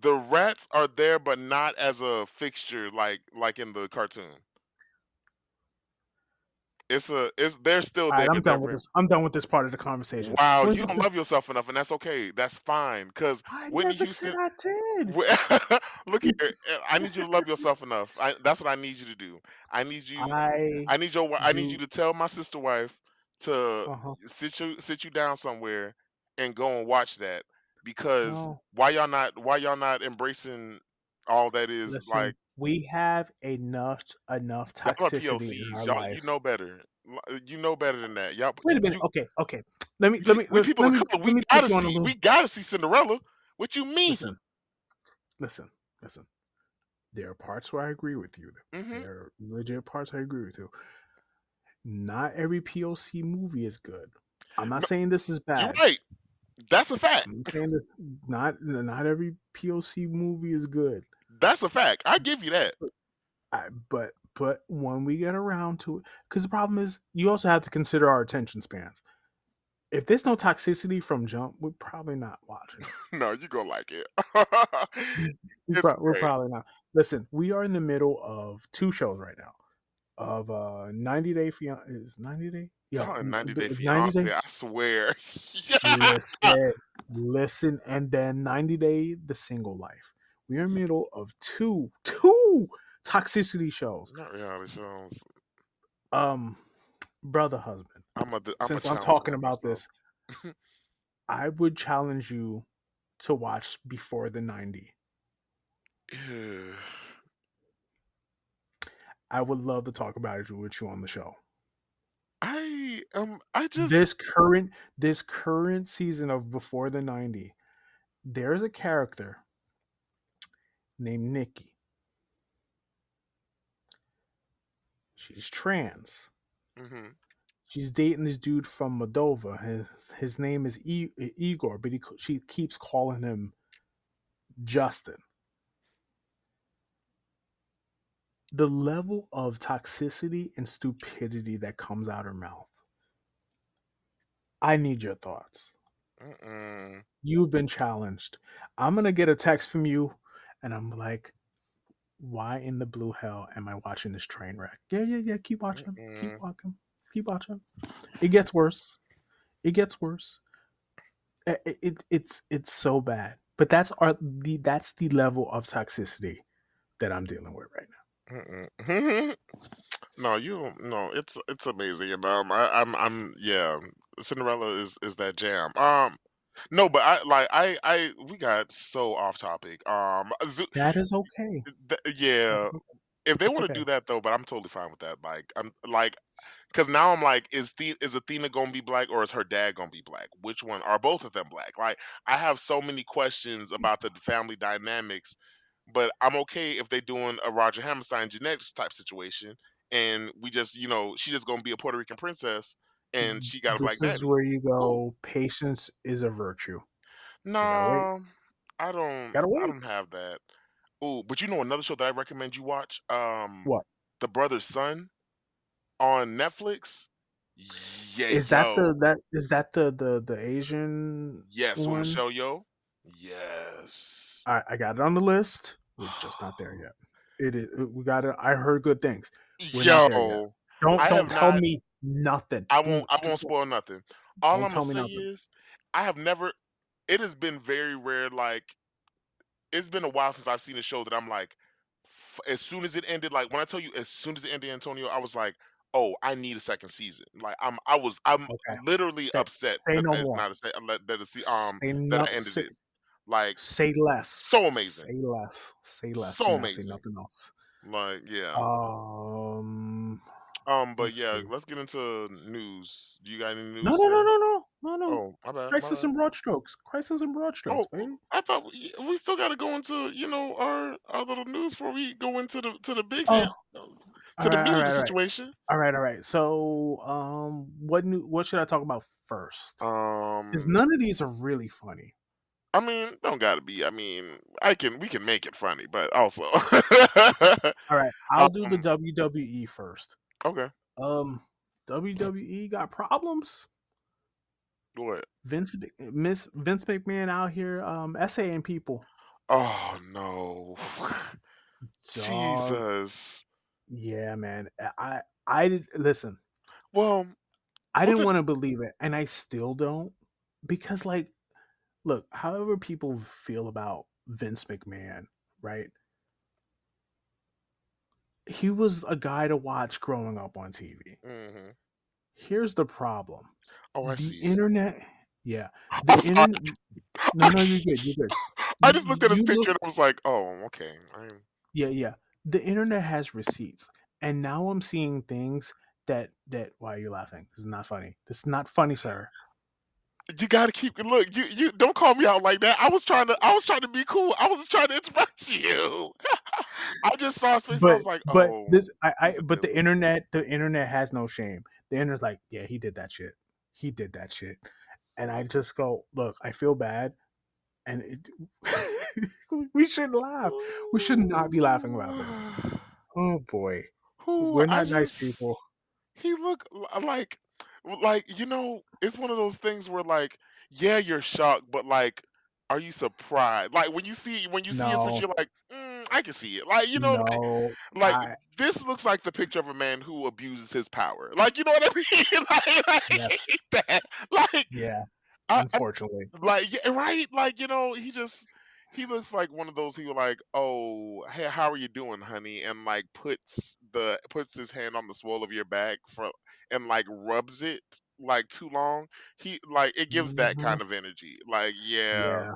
The rats are there, but not as a fixture like like in the cartoon. It's a it's they're still there. right, I'm done with this. I'm done with this part of the conversation. Wow, you don't love yourself enough, and that's okay. That's fine. Cause I Whitney never said I did. [laughs] Look here, uh, [laughs] I need you to love yourself enough. I, that's what I need you to do. I need you. I I need your. I need you to tell my sister wife to uh-huh. sit you sit you down somewhere and go and watch that because No. why y'all not why y'all not embracing all that is Listen, like we have enough enough toxicity in our Y'all, life. you know better. You know better than that. Y'all. Wait a minute. You, okay, okay. Let me let me we let, people let me, color. let We me gotta put you on a see. little. We gotta see Cinderella. What you mean? Listen, listen, listen. There are parts where I agree with you. hmm There are legit parts I agree with you. Not every POC movie is good. I'm not No, saying this is You're bad. right. That's a fact. I'm saying this not not every POC movie is good. That's a fact. I give you that. I, but but when we get around to it, because the problem is you also have to consider our attention spans. If there's no toxicity from jump, we're probably not watching. [laughs] No, you're gonna like it. We [laughs] It's pro- we're probably not. Listen, we are in the middle of two shows right now. Of uh, 90 Day Fiance is 90 Day. Yeah, Y'all in n- 90 Day Fiance, I swear. [laughs] listen, listen, and then 90 Day The Single Life. We are in the middle of two two toxicity shows. Not reality shows. Um, brother, husband. I'm a. I'm since I'm talking about this, [laughs] I would challenge you to watch Before the 90. Yeah. I would love to talk about it with you on the show. I um. I just. This current this current season of Before the 90, there's a character named Nikki. She's trans. hmm She's dating this dude from Moldova. His his name is e- Igor, but he, she keeps calling him Justin. The level of toxicity and stupidity that comes out her mouth. I need your thoughts. You've been challenged. I'm gonna get a text from you, and I'm like, "Why in the blue hell am I watching this train wreck?" Yeah, yeah, yeah. Keep watching. Mm-mm. Keep watching. Keep watching. It gets worse. It gets worse. It, it, it it's it's so bad. But that's our the that's the level of toxicity that I'm dealing with right now. [laughs] No, you no. It's it's amazing, and um, I, I'm I'm yeah. Cinderella is is that jam. Um, no, but I like I I we got so off topic. Um, Zo- That is okay. th- yeah. If they that's want to okay. do that though, but I'm totally fine with that. Like I'm like, because now I'm like, is the is Athena gonna be black or is her dad gonna be black? Which one are both of them black? Like I have so many questions about the family dynamics, but I'm okay if they're doing a Roger Hammerstein genetics type situation, and we just you know she just gonna be a Puerto Rican princess and she got a black This is where you go. Patience is a virtue. No, I don't. Gotta wait. I don't have that. Oh, but you know another show that I recommend you watch? Um, What The Brothers Sun on Netflix. Yeah, is that? The that is that the the the Asian Yes, one? Michelle Yeoh. Yes. I I got it on the list. We're just not there [sighs] yet. It is. We got it. I heard good things. We're not there yet. Yo, Don't I don't tell not. me nothing. I won't. I won't spoil nothing. All don't I'm gonna say nothing. is, I have never. It has been very rare. Like it's been a while since I've seen a show that I'm like, f- as soon as it ended, like when I tell you, as soon as it ended, Antonio, I was like, oh, I need a second season. Like I'm, I was, I'm Okay. literally Okay. upset Say that no it's more. not a se- that that it's um Say that ended Say, it. Like say less. so amazing, Say less. Say less. so Do not say amazing. nothing else. Like yeah. Um. Um, but Let's yeah, see. let's get into news. Do you got any news? No, no, no, no, no, no, no. Oh, my bad, my Crisis bad. in broad strokes. Crisis in broad strokes, Oh, baby. I thought we, we still got to go into you know our our little news before we go into the to the big Oh, hand to the right, meat all of right, the right, situation. all right, all right. So, um, what new? What should I talk about first? Um, Because Um, none of these are really funny. I mean, don't gotta be. I mean, I can we can make it funny, but also, All right, [laughs] I'll do the um, WWE first. Okay. Um, WWE got problems. What? Vince Miss Vince McMahon out here um essaying people. Oh no. [laughs] Jesus. Yeah, man. I I did listen. Well, I didn't want to believe it, and I still don't because, like, look, however people feel about Vince McMahon, right? He was a guy to watch growing up on TV. hmm Here's the problem: Oh, I the see. internet. Yeah, [laughs] the internet. No, no, you're good. You're good. I just looked at his You picture look- and I was like, oh, okay. I'm... Yeah, yeah. The internet has receipts, and now I'm seeing things that that. Why are you laughing? This is not funny. This is not funny, sir. You gotta keep look. You you don't call me out like that. I was trying to I was trying to be cool. I was just trying to [laughs] interrupt you. [laughs] [laughs] I just saw his face. I but was like, but oh, this I, I but the internet the internet has no shame. The internet's like, yeah, he did that shit. He did that shit. And I just go, look, I feel bad. And it, [laughs] we shouldn't laugh. we should not be laughing about this. [sighs] Oh boy. Who, We're I not nice people. He looked like like you know. It's one of those things where like, yeah, you're shocked, but like, are you surprised? Like when you see when you see his No. picture, you're like, mm, I can see it. Like you know, like, no, like I- this looks like the picture of a man who abuses his power. Like you know what I [laughs] mean? like, like, Yes. that. like yeah, I, I unfortunately. like yeah, right like you know he just he looks like one of those who like oh hey how are you doing honey and like puts the puts his hand on the swole of your back for and like rubs it like too long he like it gives that Mhm. kind of energy like yeah,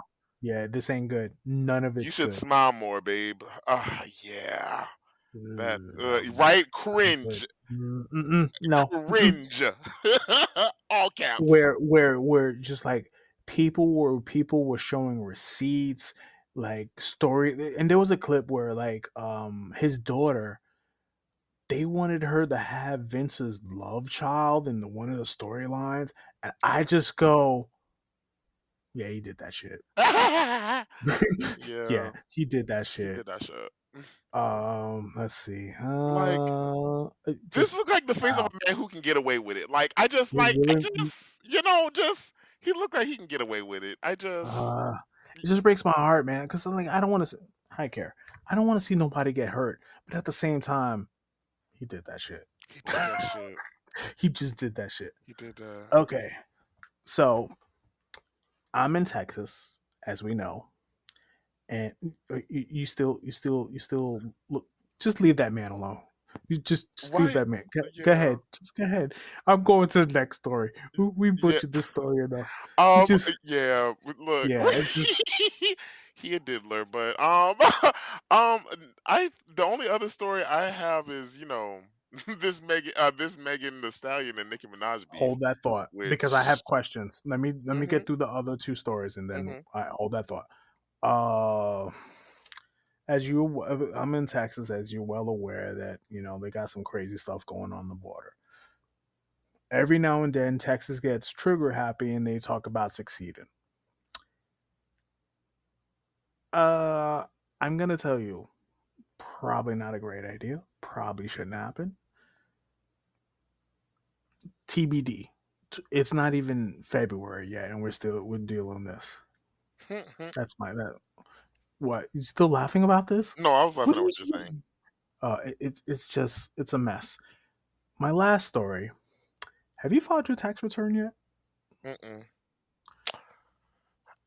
yeah. This ain't good. None of it. you should good. smile more babe ah yeah that uh, right cringe Mm, no. [laughs] cringe [laughs] all caps where where where just like people were people were showing receipts like story and there was a clip where like um his daughter they wanted her to have Vince's love child in the, one of the storylines and I just go yeah he did that shit [laughs] yeah yeah he did that he shit did that shit [laughs] um let's see Like, uh it This looks like the face of a man who can get away with it. Like I just like I just you know just he looked like he can get away with it. I just Uh, it just breaks my heart, man. Because I'm like, I don't want to. I care. I don't want to see nobody get hurt, but at the same time, he did that shit. he did that shit. [laughs] He just did that shit. He did that. Okay, so I'm in Texas, as we know, and you, you still, you still, you still look. Just leave that man alone. You just, just leave that man. Go, Yeah. go ahead. Just go ahead. I'm going to the next story. We, we butchered this story enough. Um, just- yeah. Look, Yeah, just- [laughs] he a diddler, but um, [laughs] um, I the only other story I have is you know [laughs] this Megan, uh, this Megan Thee Stallion and Nicki Minaj hold that thought because I have questions. Let me let me Mhm. get through the other two stories and then Mhm. I hold that thought. Uh, as you, I'm in Texas, as you're well aware that you know they got some crazy stuff going on the border. Every now and then, Texas gets trigger happy and they talk about succeeding. Uh, I'm gonna tell you, probably not a great idea. Probably shouldn't happen. TBD. It's not even February yet, and we're still we're dealing with this. [laughs] That's my that. What you still laughing about this? no, I was laughing at what you're saying. Uh, it, it's it's just it's a mess. My last story. Have you filed your tax return yet? Mm-mm.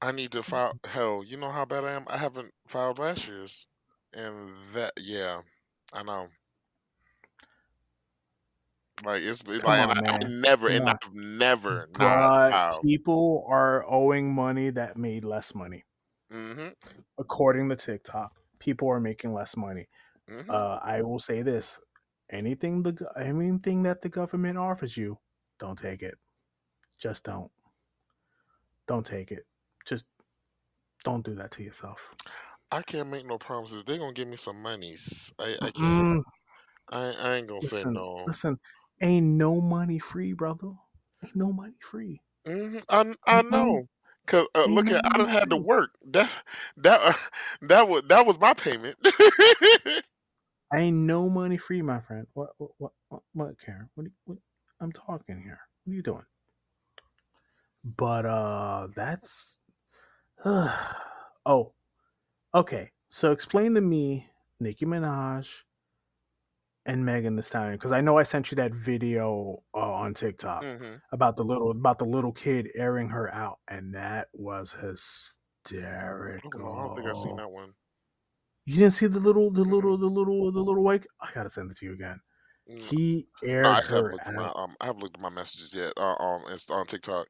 I need to file. Hell, you know how bad I am. I haven't filed last year's, and that yeah, I know. Like it's, it's like on, I, I never Come and on. I've never not But people are owing money that made less money, hmm according to TikTok. People are making less money. hmm Uh, I will say this: anything the anything that the government offers you, don't take it. Just don't. Don't take it. Just don't do that to yourself. I can't make no promises. They're gonna give me some monies. I, I can't. Mm, I, I ain't gonna say no. listen. Ain't no money free, brother. Ain't no money free. hmm I I know. Cause uh, look at I done had to work. That that that was that was my payment. I [laughs] Ain't no money free, my friend. What? What? What? What? what Karen? What, what? I'm talking here. What are you doing? But uh that's [sighs] oh, okay. So explain to me Nicki Minaj and Megan Thee Stallion because I know I sent you that video uh, on TikTok hmm about the little about the little kid airing her out, and that was hysterical. I don't think I've seen that one. You didn't see the little the little the little the little white? I gotta send it to you again. Mm, He No, I aired her looked at my out. um I haven't looked at my messages yet. Uh, um, it's on TikTok.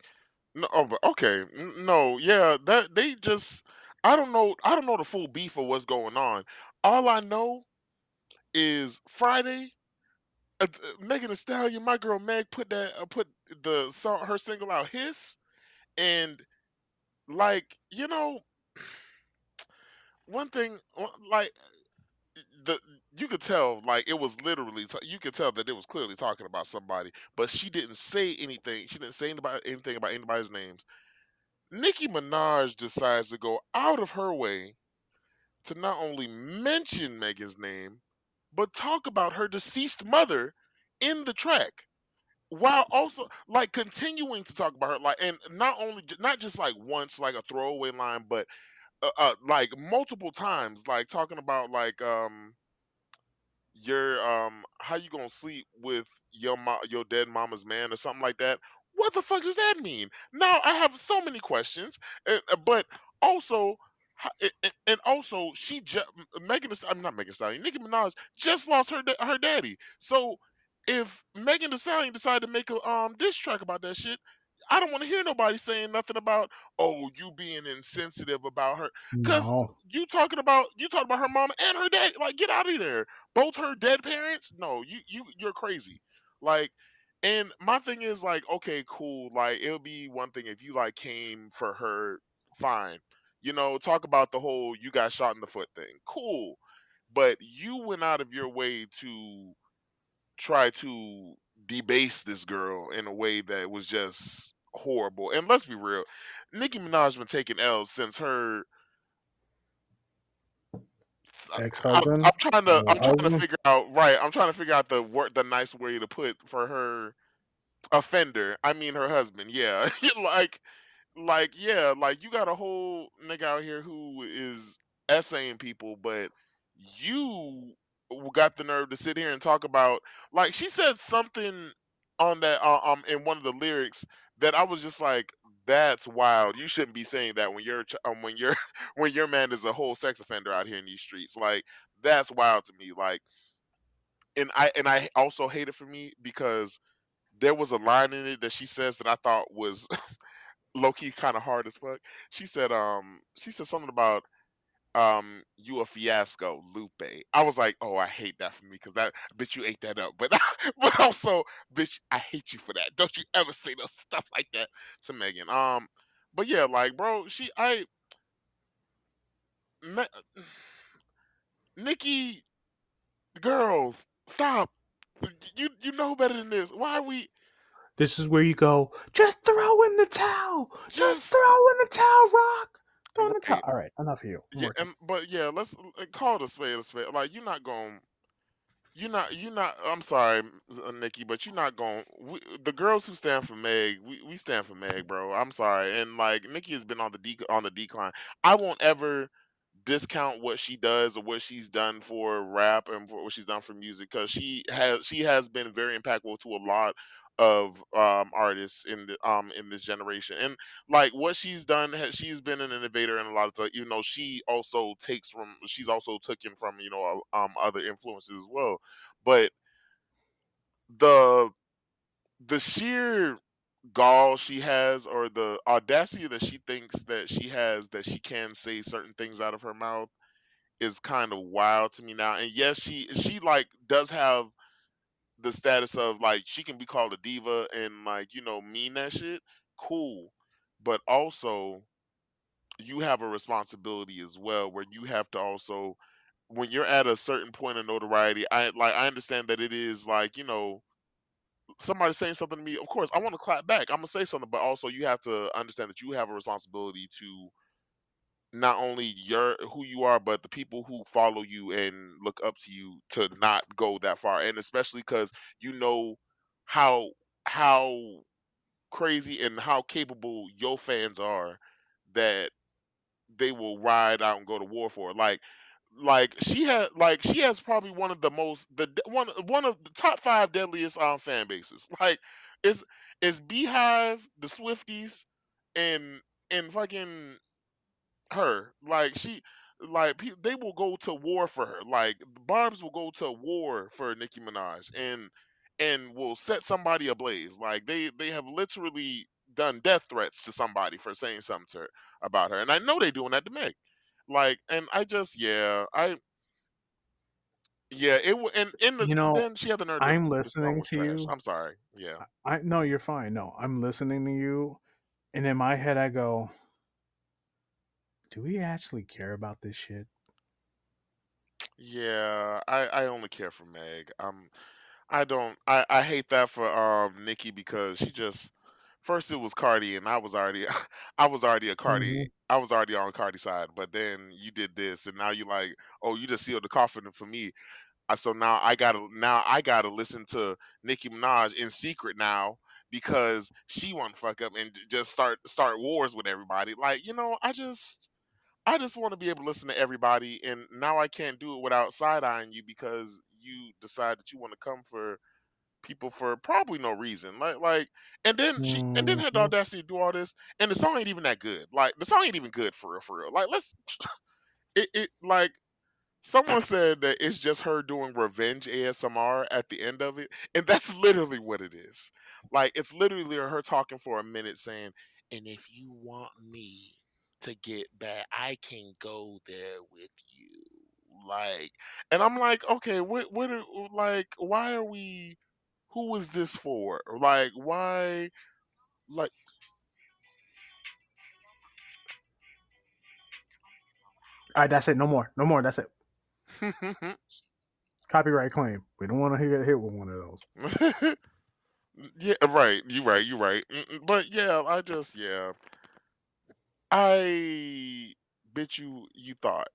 No, oh, but okay, no, yeah, that they just I don't know I don't know the full beef of what's going on. All I know is Friday, uh, uh, Megan Thee Stallion, my girl Meg put that uh, put the song her single out Hiss and like you know one thing like the you could tell like it was literally you could tell that it was clearly talking about somebody but she didn't say anything she didn't say anybody anything about anybody's names nicki minaj decides to go out of her way to not only mention megan's name but talk about her deceased mother in the track while also like continuing to talk about her like and not only not just like once like a throwaway line but uh, uh like multiple times like talking about like um you're um how you gonna sleep with your mo- your dead mama's man or something like that what the fuck does that mean? Now i have so many questions uh, but also ho- a- a- and also she just megan Thee i'm not megan Thee stallion nicki minaj just lost her her daddy. So if megan Thee stallion decided to make a um diss track about that shit i don't want to hear nobody saying nothing about oh you being insensitive about her because No, you talking about you talking about her mom and her dad like get out of there. Both her dead parents? No you you you're crazy. Like and my thing is like okay cool like it'll be one thing if you like came for her fine you know talk about the whole you got shot in the foot thing cool but you went out of your way to try to debase this girl in a way that was just horrible and let's be real nicki minaj been taking l's since her ex I'm, I'm trying to I'm trying to figure out right. I'm trying to figure out the word the nice way to put for her offender. I mean her husband. Yeah, [laughs] like like yeah, like you got a whole nigga out here who is essaying people, but you got the nerve to sit here and talk about like she said something on that uh, um in one of the lyrics that I was just like that's wild. You shouldn't be saying that when you're ch- um, when you're [laughs] when your man is a whole sex offender out here in these streets. Like that's wild to me. Like and I and I also hate it for me because there was a line in it that she says that I thought was [laughs] low key kind of hard as fuck. She said, um, she said something about um you a fiasco, Lupe. I was like, oh, I hate that for me because that bitch you ate that up. But [laughs] but also, bitch, I hate you for that. Don't you ever say no stuff like that to Megan. Um, but yeah, like bro, she I me, Nicki girls stop. You you know better than this. Why are we This is where you go. Just throw in the towel. just Just throw in the towel, Rock. Throw in the towel. All right, enough you. Yeah, and but yeah, let's uh, call it a spade a spade. Like you're not going You're not. You're not. I'm sorry, uh, Nicki, but you're not going. We, the girls who stand for Meg, we, we stand for Meg, bro. I'm sorry, and like Nicki has been on the dec on the decline. I won't ever discount what she does or what she's done for rap and for what she's done for music because she has she has been very impactful to a lot of um artists in the um in this generation and like what she's done she's been an innovator in a lot of stuff even though she also takes from she's also taken from you know um other influences as well but the the sheer gall she has or the audacity that she thinks that she has that she can say certain things out of her mouth is kind of wild to me now and yes she she like does have the status of like she can be called a diva and like you know mean that shit cool. But also you have a responsibility as well where you have to also when you're at a certain point of notoriety i like i understand that it is like you know somebody saying something to me of course i want to clap back i'm gonna say something but also you have to understand that you have a responsibility to not only your who you are but the people who follow you and look up to you to not go that far and especially because you know how how crazy and how capable your fans are that they will ride out and go to war for. Like like she had like she has probably one of the most the one one of the top five deadliest um fan bases. [laughs] Like it's it's BeyHive, the Swifties, and and fucking her. Like she like pe- they will go to war for her. Like Barb's will go to war for Nicki Minaj and and will set somebody ablaze. Like they they have literally done death threats to somebody for saying something to her about her. And I know they're doing that to Meg. Like and I just yeah, I yeah, it w- and in the You know, then she had the nerve I'm listening to trash. you. I'm sorry. Yeah. I no, you're fine. No, I'm listening to you, and in my head, I go, "Do we actually care about this shit?" Yeah, I I only care for Meg. Um I don't. I, I hate that for um Nicki because she just first it was Cardi and I was already [laughs] I was already a Cardi I was already on Cardi side, but then you did this and now you like oh you just sealed the coffin for me. Uh, So now I gotta now I gotta listen to Nicki Minaj in secret now because she want to fuck up and j- just start start wars with everybody. Like you know I just I just want to be able to listen to everybody and now I can't do it without side eyeing you because you decide that you want to come for people for probably no reason. Like like and then she and then had the hmm audacity to do all this and the song ain't even that good. Like the song ain't even good for real for real. Like let's [laughs] it, it like someone said that it's just her doing revenge ASMR at the end of it. And that's [laughs] literally what it is. Like it's literally her talking for a minute saying, and if you want me to get back, I can go there with you. Like and I'm like, okay, what what are, like why are we Who was this for? Like, why? Like, All right, that's it. No more. No more. That's it. Copyright claim. We don't want to get hit with one of those. [laughs] yeah, right. You're right. You're right. Mm, mm, but yeah, I just yeah, I bet you you thought.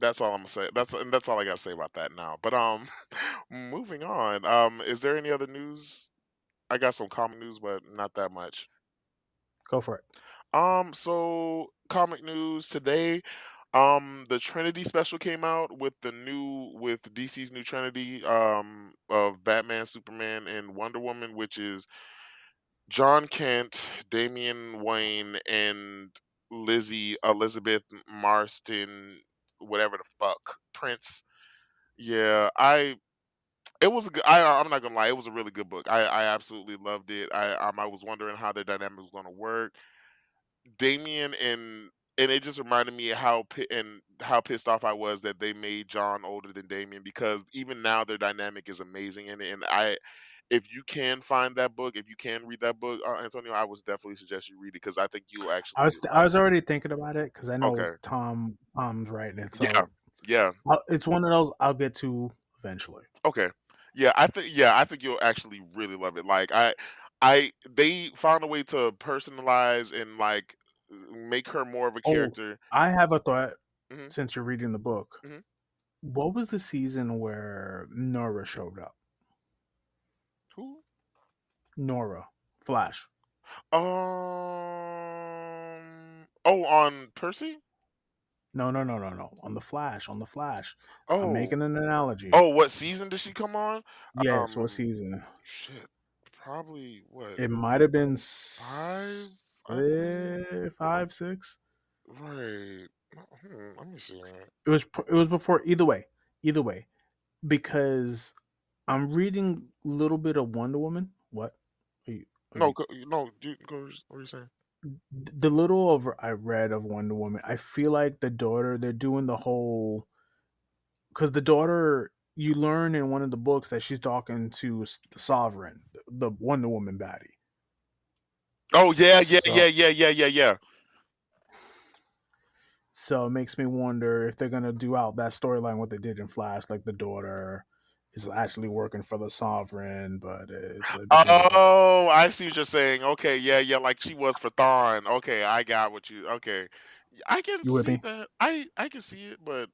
That's all I'm gonna say. That's and that's all I gotta say about that now. But um, [laughs] moving on. Um, is there any other news? I got some comic news, but not that much. Go for it. Um, so comic news today. Um, the Trinity special came out with the new with DC's new Trinity um of Batman, Superman, and Wonder Woman, which is Jon Kent, Damian Wayne, and Lizzie Elizabeth Marston, whatever the fuck, Prince. Yeah, I it was a good, I I'm not gonna lie, it was a really good book. I I absolutely loved it. I um I was wondering how their dynamic was gonna work. Damian and and it just reminded me how and how pissed off I was that they made Jon older than Damian because even now their dynamic is amazing and and I if you can find that book, if you can read that book, uh, Antonio, I would definitely suggest you read it because I think you'll I actually was I was already thinking about it because I know Okay. Tom Tom's writing it, Yeah. so Yeah. I'll, it's one of those I'll get to eventually. Okay. Yeah, I think yeah, I think you'll actually really love it. Like I I they found a way to personalize and like make her more of a Oh, character. I have a thought. hmm Since you're reading the book, hmm what was the season where Nora showed up? Nora, Flash. Um. Oh, on Percy. No, no, no, no, no. On the Flash, on the Flash. I'm Oh. making an analogy. Oh, what season did she come on? Yes, what Um. season? Shit. Probably what It might have been five? s- I believe. eh, five, six. Right. Hmm, let me see. It was it was before. Either way, either way, because I'm reading a little bit of Wonder Woman. What? No, go, no. Do, go, what are you saying? the little of I read of Wonder Woman, I feel like the daughter they're doing the whole because the daughter you learn in one of the books that she's talking to the Sovereign, the Wonder Woman baddie. Oh yeah, yeah, So yeah, yeah, yeah, yeah, yeah. so it makes me wonder if they're gonna do out that storyline what they did in Flash, like the daughter is actually working for the Sovereign, but it's it becomes like a Oh, I see what you're saying. Okay, yeah, yeah, like she was for Thawne. Okay, I got what you. Okay, I can you see that. I I can see it, but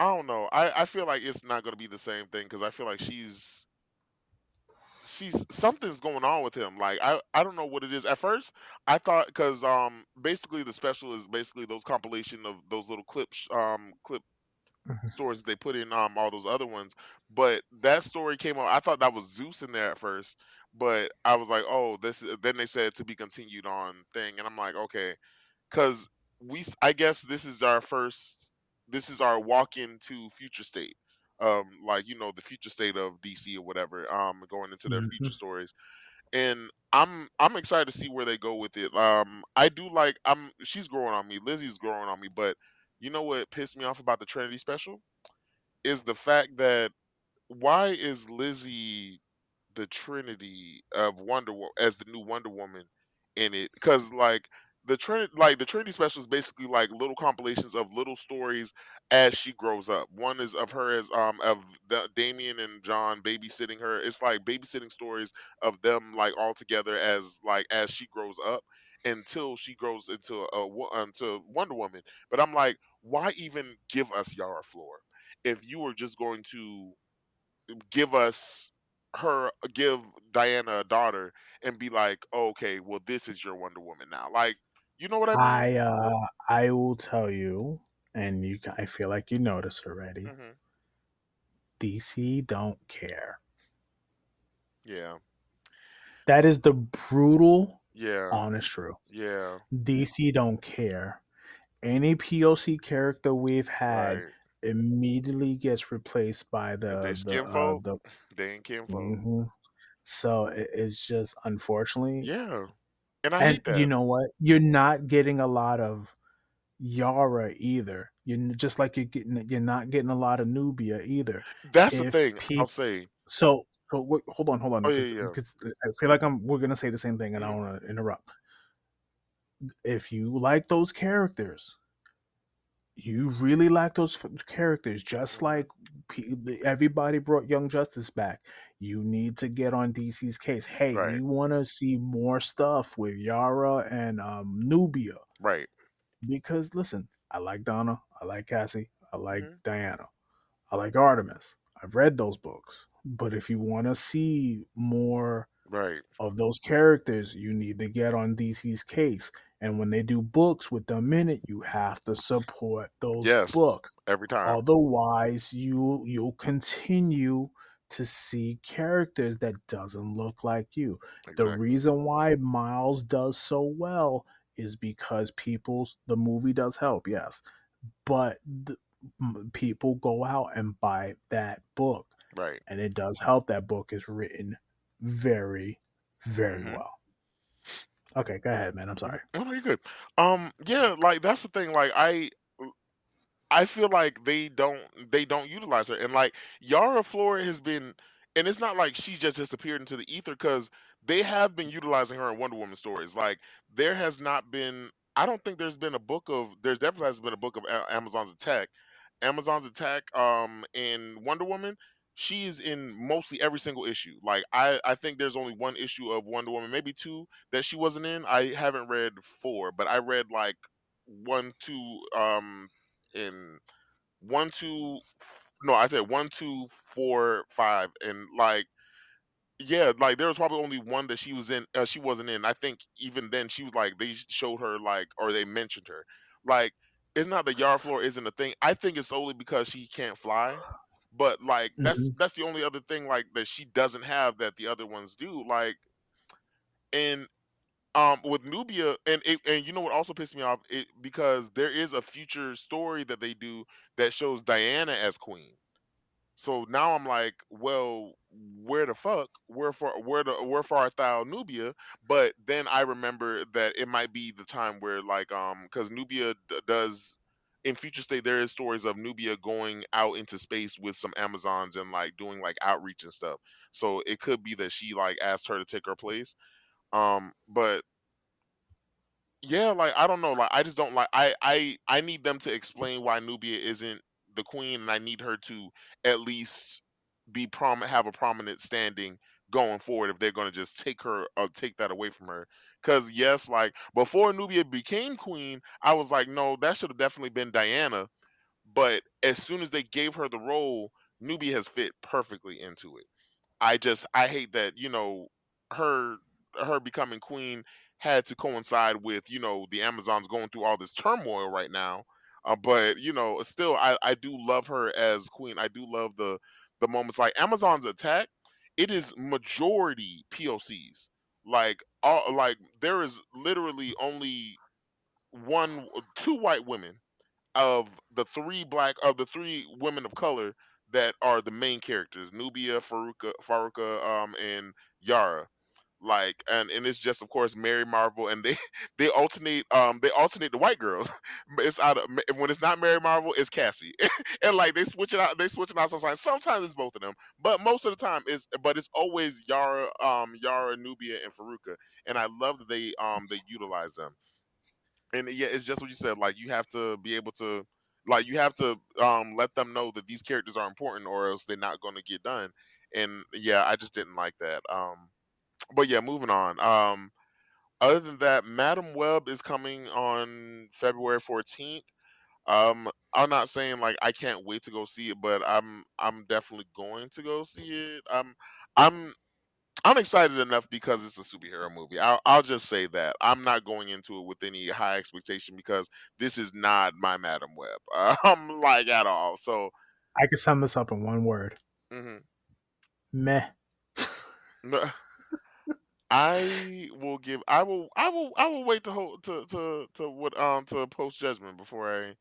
I don't know. I I feel like it's not gonna be the same thing because I feel like she's she's something's going on with him. Like I I don't know what it is. At first, I thought because um basically the special is basically those compilation of those little clips um clip. Stories they put in um all those other ones. But that story came out. I thought that was Zeus in there at first, but I was like, oh, this. Is, then they said to be continued on thing, and I'm like, okay, because we. s- I guess this is our first. This is our walk into future state. Um, like you know, the future state of DC or whatever. Um, going into their future Mhm. stories and I'm I'm excited to see where they go with it. Um, I do like I'm she's growing on me. Lizzie's growing on me, but you know what pissed me off about the Trinity special is the fact that why is Lizzie the Trinity of Wonder Wo- as the new Wonder Woman in it because like the Trinity like the Trinity special is basically like little compilations of little stories as she grows up. One is of her as um of the Damian and Jon babysitting her. It's like babysitting stories of them like all together as like as she grows up until she grows into a, wo- into Wonder Woman. But I'm like, why even give us Yara Flor if you were just going to give us her give Diana a daughter and be like, oh, okay, well this is your Wonder Woman now. Like, you know what I mean? I uh I will tell you, and you I feel like you noticed already. hmm DC don't care. Yeah, That is the brutal, yeah, honest truth. yeah. DC don't care. Any POC character we've had Right. immediately gets replaced by the they the uh the they ain't kin folk. mhm. so it, it's just unfortunately Yeah, and I and you know what you're not getting a lot of Yara either You're just like you're getting you're not getting a lot of Nubia either That's the if thing. I'll people say. so so wait, hold on hold on Oh yeah, yeah. because I feel like I'm we're gonna say the same thing and I Mhm. don't want to interrupt if you like those characters you really like those characters just like everybody brought young justice back you need to get on dc's case. Hey Right, we want to see more stuff with yara and um nubia. Right. because listen i like donna i like cassie i like hmm diana i like artemis. I've read those books but if you want to see more Right. of those characters, you need to get on DC's case. And when they do books with them minute, you have to support those Yes. books. Every time. Otherwise, you you'll continue to see characters that doesn't look like you. The reason why Miles does so well is because people's the movie does help, yes, but the, people go out and buy that book, Right. and it does help that book is written very, very hmm well. Okay, go ahead, man. I'm sorry. Oh no, you're good. Um, yeah, like that's the thing. Like I, I feel like they don't they don't utilize her, and like Yara Flora has been, and it's not like she just disappeared into the ether because they have been utilizing her in Wonder Woman stories. Like there has not been, I don't think there's been a book of, there's definitely has been a book of A- Amazon's Attack, Amazon's Attack, um, in Wonder Woman. She is in mostly every single issue. Like I, I think there's only one issue of Wonder Woman, maybe two that she wasn't in. I haven't read four, but I read like one, two, um, in one, two, no, I said one, two, four, five, and like, yeah, like there was probably only one that she was in, uh, she wasn't in. I think even then she was like they showed her like or they mentioned her. Like, it's not that Yara Flor isn't a thing. I think it's solely because she can't fly. But like that's hmm that's the only other thing like that she doesn't have that the other ones do. Like, and um with Nubia and it, and you know what also pissed me off it because there is a future story that they do that shows Diana as queen. So now I'm like, well, where the fuck? Where for where the where for thou Nubia? But then I remember that it might be the time where like um because Nubia d- does in future state there is stories of Nubia going out into space with some Amazons and like doing like outreach and stuff. So it could be that she like asked her to take her place. Um, but yeah, like I don't know, like I just don't like I I I need them to explain why Nubia isn't the queen, and I need her to at least be prom have a prominent standing going forward if they're going to just take her uh, take that away from her. Because yes, like before Nubia became queen, I was like, no, that should have definitely been Diana. But as soon as they gave her the role, Nubia has fit perfectly into it. I just I hate that you know her her becoming queen had to coincide with you know the Amazons going through all this turmoil right now. Uh, but you know, still, I I do love her as queen. I do love the the moments like Amazon's attack. It is majority POCs. Like all like there is literally only one two white women of the three black of the three women of color that are the main characters nubia faruka faruka um and yara like and and it's just of course mary marvel and they [laughs] they alternate um they alternate the white girls [laughs] it's out of when it's not mary marvel it's cassie [laughs] and like they switch it out they switch it out sometimes sometimes it's both of them but most of the time it's but it's always yara um yara nubia and faruka and i love that they um they utilize them and yeah, it's just what you said. Like you have to be able to, like you have to um let them know that these characters are important, or else they're not going to get done. And yeah, I just didn't like that. Um, but yeah, moving on. Um, other than that, Madam Web is coming on February fourteenth. Um, I'm not saying like I can't wait to go see it, but I'm I'm definitely going to go see it. I'm I'm I'm excited enough because it's a superhero movie. I'll, I'll just say that I'm not going into it with any high expectation because this is not my Madam Web, [laughs] um, like at all. So I can sum this up in one word: hmm meh. [laughs] I will give. I will. I will. I will wait to hold to to to what um to post judgment before I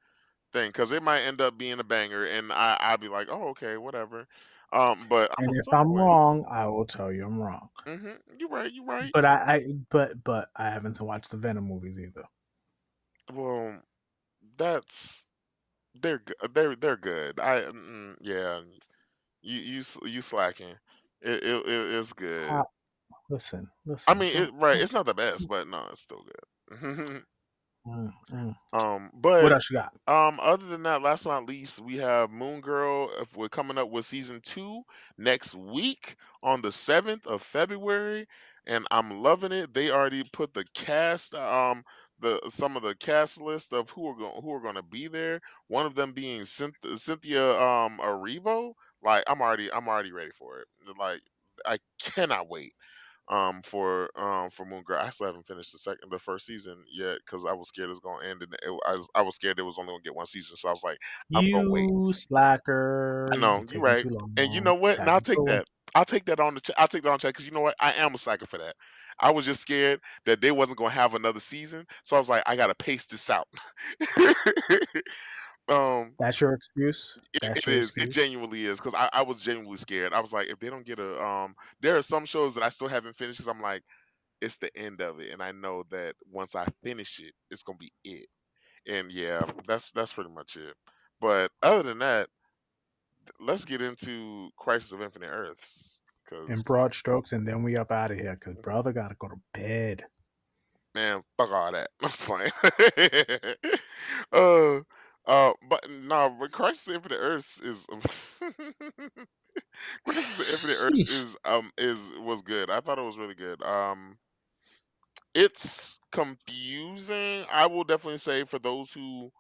think because it might end up being a banger, and I I'll be like, oh okay, whatever. Um, but I'm And if I'm wrong, I will tell you I'm wrong. hmm You're right. You're right. But I, I but but I haven't watched the Venom movies either. Well, that's they're they're they're good. I mm, yeah. You you you slacking. It it, it it's good. How, listen, I mean, it right. It's not the best, but no, it's still good. [laughs] mm, mm. um, What else you got? Um, other than that, last but not least, we have Moon Girl. If we're coming up with season two next week on the seventh of February, and I'm loving it. They already put the cast, um, the some of the cast list of who are going who are going to be there. One of them being Cynth- Cynthia um Erivo. Like I'm already I'm already ready for it. Like I cannot wait um for um for Moon Girl. I still haven't finished the second the first season yet because I was scared it was gonna end and it, I was I was scared it was only gonna get one season. So I was like, I'm gonna wait. You slacker! I know you're right, and you know what? And I'll take that. I'll take that on the ch- I'll take that on check because you know what? I am a slacker for that. I was just scared that they wasn't gonna have another season, so I was like, I gotta pace this out. [laughs] um, That's your excuse. it, That's it your is. It genuinely is because I, I was genuinely scared. I was like, if they don't get a um, there are some shows that I still haven't finished because I'm like, it's the end of it, and I know that once I finish it, it's gonna be it. And yeah, that's that's pretty much it. But other than that, let's get into Crisis of Infinite Earths In broad strokes, and then we up out of here because brother gotta go to bed. man, fuck all that. [laughs] I'm just playing. [laughs] uh, uh, but no, but Crisis of Infinite Earths is [laughs] Crisis Infinite Earth Sheesh. is um is was good. I thought it was really good. Um, it's confusing. I will definitely say for those who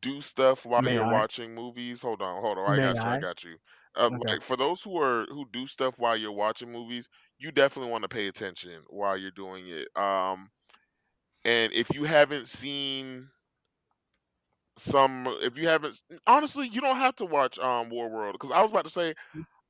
do stuff while May you're I? watching movies. Hold on, hold on. I May got you. I I? got you. Uh, Okay. like for those who are who do stuff while you're watching movies, you definitely want to pay attention while you're doing it. Um, and if you haven't seen some, if you haven't, honestly, you don't have to watch um War World because I was about to say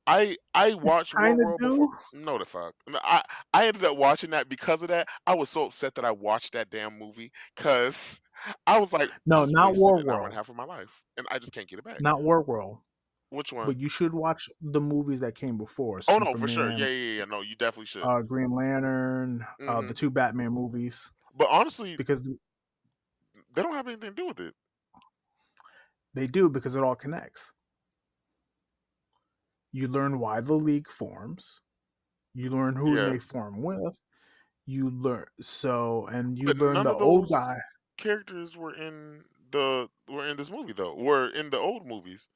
I I watched War World do. No, the fuck. I I ended up watching that because of that. I was so upset that I watched that damn movie because I was like, No, not War an hour and World. half of my life, and I just can't get it back. Not War World. Which one? But you should watch the movies that came before. Oh no, for sure. Yeah, yeah, yeah. No, you definitely should. uh, Green Lantern, uh, hmm the two Batman movies, But honestly, because they don't have anything to do with it. They do because it all connects. You learn why the league forms. You learn who they form with. You learn so, and you but learn the old guy. characters were in the were in this movie though. Were in the old movies.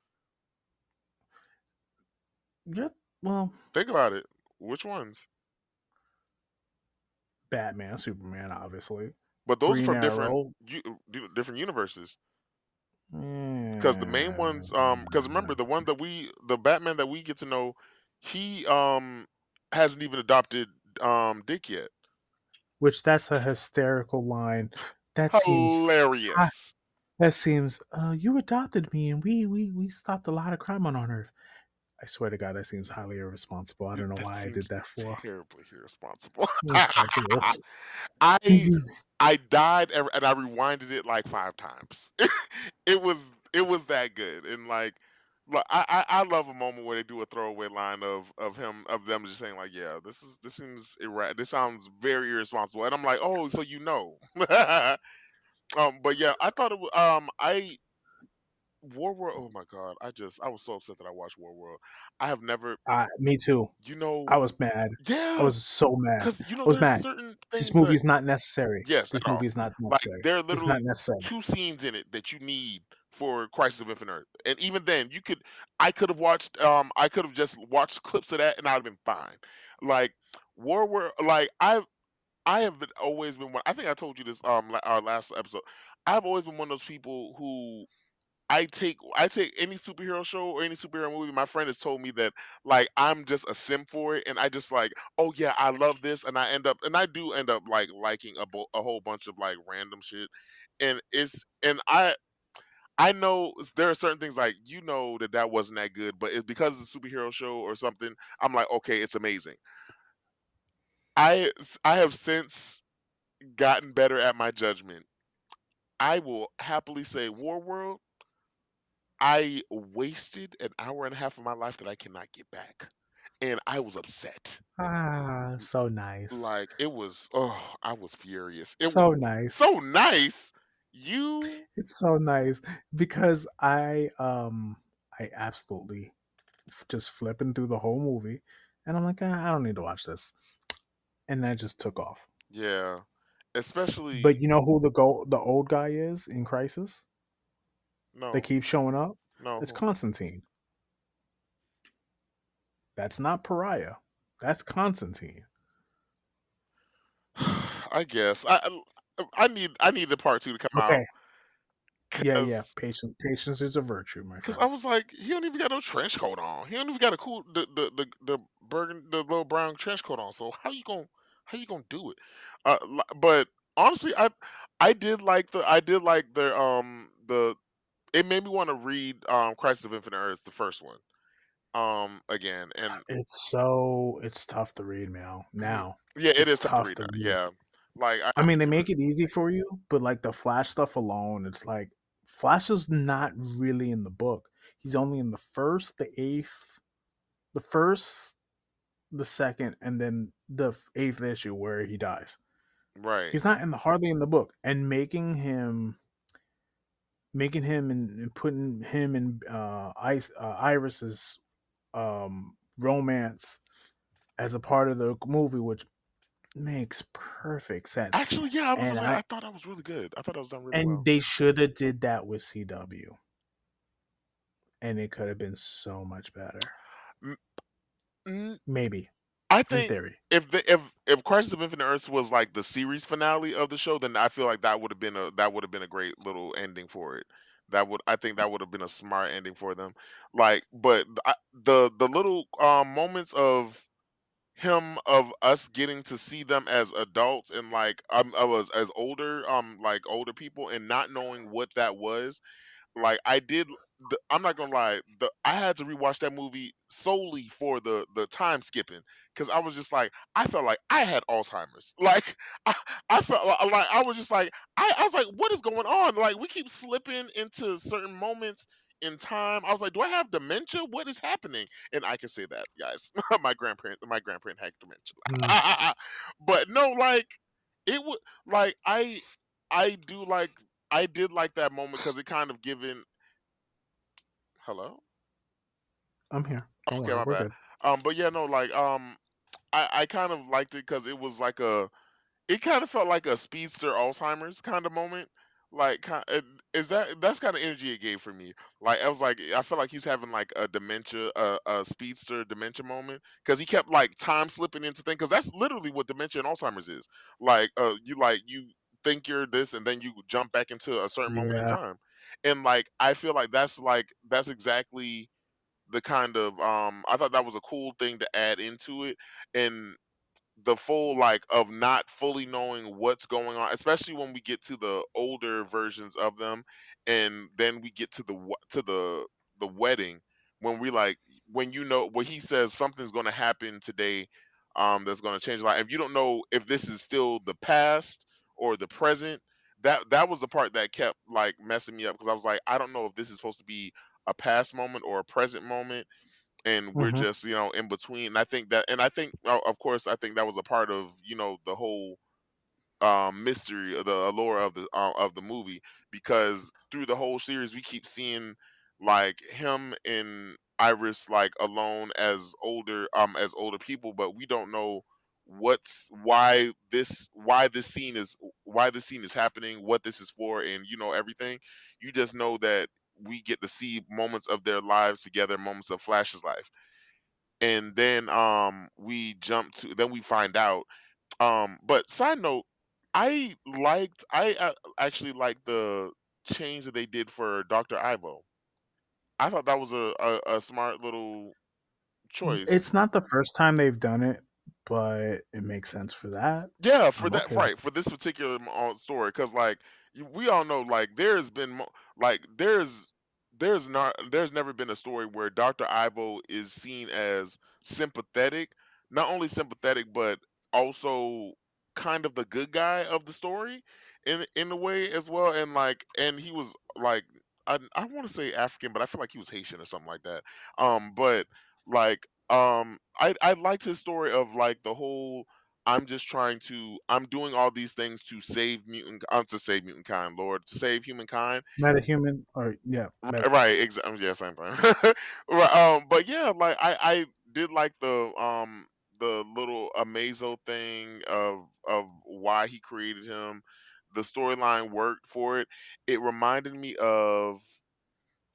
Yeah, well, Think about it. Which ones? Batman, Superman, obviously. But those are Green from different Arrow. u- di- different universes. Because the main ones, um, because remember the one that we, the Batman that we get to know, he um hasn't even adopted um Dick yet. Which that's a hysterical line. That seems Hilarious. that seems uh you adopted me and we we we stopped a lot of crime on Earth. I swear to God, that seems highly irresponsible. I don't know That why I did that for. Terribly. Irresponsible. [laughs] I [laughs] I died and I rewinded it like five times. [laughs] it was it was that good and like. I, I love a moment where they do a throwaway line of of him of them just saying like yeah this is this seems irra- this sounds very irresponsible and I'm like oh so you know [laughs] um but yeah I thought it was um I War World oh my god I just I was so upset that I watched War World I have never Uh, me too. you know I was mad. yeah I was so mad. because you know I was mad. This that movie's not necessary. yes This all movie's not like necessary. there are literally two scenes in it that you need for Crisis of Infinite Earth. And even then, you could I could have watched um I could have just watched clips of that and I'd have been fine. Like War War like I've, I have been, always been one I think I told you this um our last episode. I've always been one of those people who I take I take any superhero show or any superhero movie. My friend has told me that like I'm just a sim for it, and I just like, oh yeah, I love this, and I end up and I do end up like liking a, bo- a whole bunch of like random shit, and it's and I I know there are certain things like you know that that wasn't that good, but it's because it's a superhero show or something. I'm like, okay, it's amazing. I I have since gotten better at my judgment. I will happily say War World. I wasted an hour and a half of my life that I cannot get back, and I was upset. Ah, so nice. Like it was, oh, I was furious. It was so nice. so nice. You It's so nice because I um I absolutely just flipping through the whole movie, and I'm like, ah, I don't need to watch this, and I just took off. yeah, especially But you know who the go the old guy is in Crisis? No They keep showing up. no It's Constantine. That's not Pariah. That's Constantine. [sighs] I guess I I- need I need the part two to come Okay. out. Yeah, yeah. Patience, patience is a virtue, my Cause I was like, he don't even got no trench coat on. He don't even got a cool the the the the burgun the little brown trench coat on. So how you gonna how you gonna do it? Uh, but honestly, I I did like the I did like the um the it made me want to read um Crisis of Infinite Earth the first one um again and It's so it's tough to read now. Now yeah it it's is tough to read to read. Yeah, like I, I mean, they [laughs] make it easy for you, but like the Flash stuff alone, it's like Flash is not really in the book. He's only in the first, the eighth, the first, the second, and then the eighth issue where he dies. right He's not in the hardly in the book, and making him, making him and, and putting him in uh, Ice uh, Iris's um, romance as a part of the movie, which makes perfect sense. actually yeah I was like I I thought that was really good. I thought that was done really and well. And they should have did that with CW, and it could have been so much better. Mm, Maybe I think theory. if the if if Crisis of Infinite Earth was like the series finale of the show, then I feel like that would have been a that would have been a great little ending for it. That would I think that would have been a smart ending for them. Like, but I, the the little um, moments of him of us getting to see them as adults and like um of us as older um like older people and not knowing what that was like I did. The, I'm not gonna lie. The I had to rewatch that movie solely for the the time skipping because I was just like I felt like I had Alzheimer's. [laughs] Like I, I felt like, like I was just like I, I was like what is going on? Like we keep slipping into certain moments in time. I was like, do I have dementia? What is happening? And I can say that, guys. [laughs] my grandparent, my grandparent had Mm. dementia. [laughs] but no, like it would like I I do like I did like that moment because it kind of given. Hello. I'm here. Don't Okay, worry, my bad. good. Um, but yeah, no, like um, I I kind of liked it because it was like a, it kind of felt like a speedster Alzheimer's kind of moment. Like, is that that's kind of energy it gave for me. Like, I was like, I feel like he's having like a dementia, a, a speedster dementia moment because he kept like time slipping into things. Because that's literally what dementia and Alzheimer's is. Like, uh, you like you think you're this, and then you jump back into a certain moment in time. And like, I feel like that's like that's exactly the kind of um I thought that was a cool thing to add into it and the full like of not fully knowing what's going on, especially when we get to the older versions of them, and then we get to the to the the wedding when we like when you know when he says something's going to happen today, um, that's going to change a lot. If you don't know if this is still the past or the present, that that was the part that kept like messing me up because I was like, I don't know if this is supposed to be a past moment or a present moment and we're hmm just you know in between and i think that and i think uh, of course i think that was a part of you know the whole um mystery of the allure of the uh, of the movie because through the whole series we keep seeing like him and iris like alone as older um as older people but we don't know what's why this why this scene is why this scene is happening what this is for and you know everything you just know that we get to see moments of their lives together moments of flash's life. And then um we jump to then we find out um but side note i liked i uh, actually liked the change that they did for dr ivo. I thought that was a, a, a smart little choice. It's not the first time they've done it, but it makes sense for that. Yeah, for I'm that okay. right, for this particular uh, story, because like, we all know, like, there's been like, there's there's not there's never been a story where Dr. Ivo is seen as sympathetic, not only sympathetic, but also kind of the good guy of the story in in a way as well, and, like and he was, like, I I wanna say African, but I feel like he was Haitian or something like that, um, but, like, um, I I liked his story of, like, the whole I'm just trying to I'm doing all these things to save mutant uh, to save mutant kind, Lord, to save humankind. Metahuman, or yeah, meta. Right, exactly. Yeah, same thing. [laughs] right, um, but yeah, like I I did like the um the little Amazo thing of of why he created him. The storyline worked for it. It reminded me of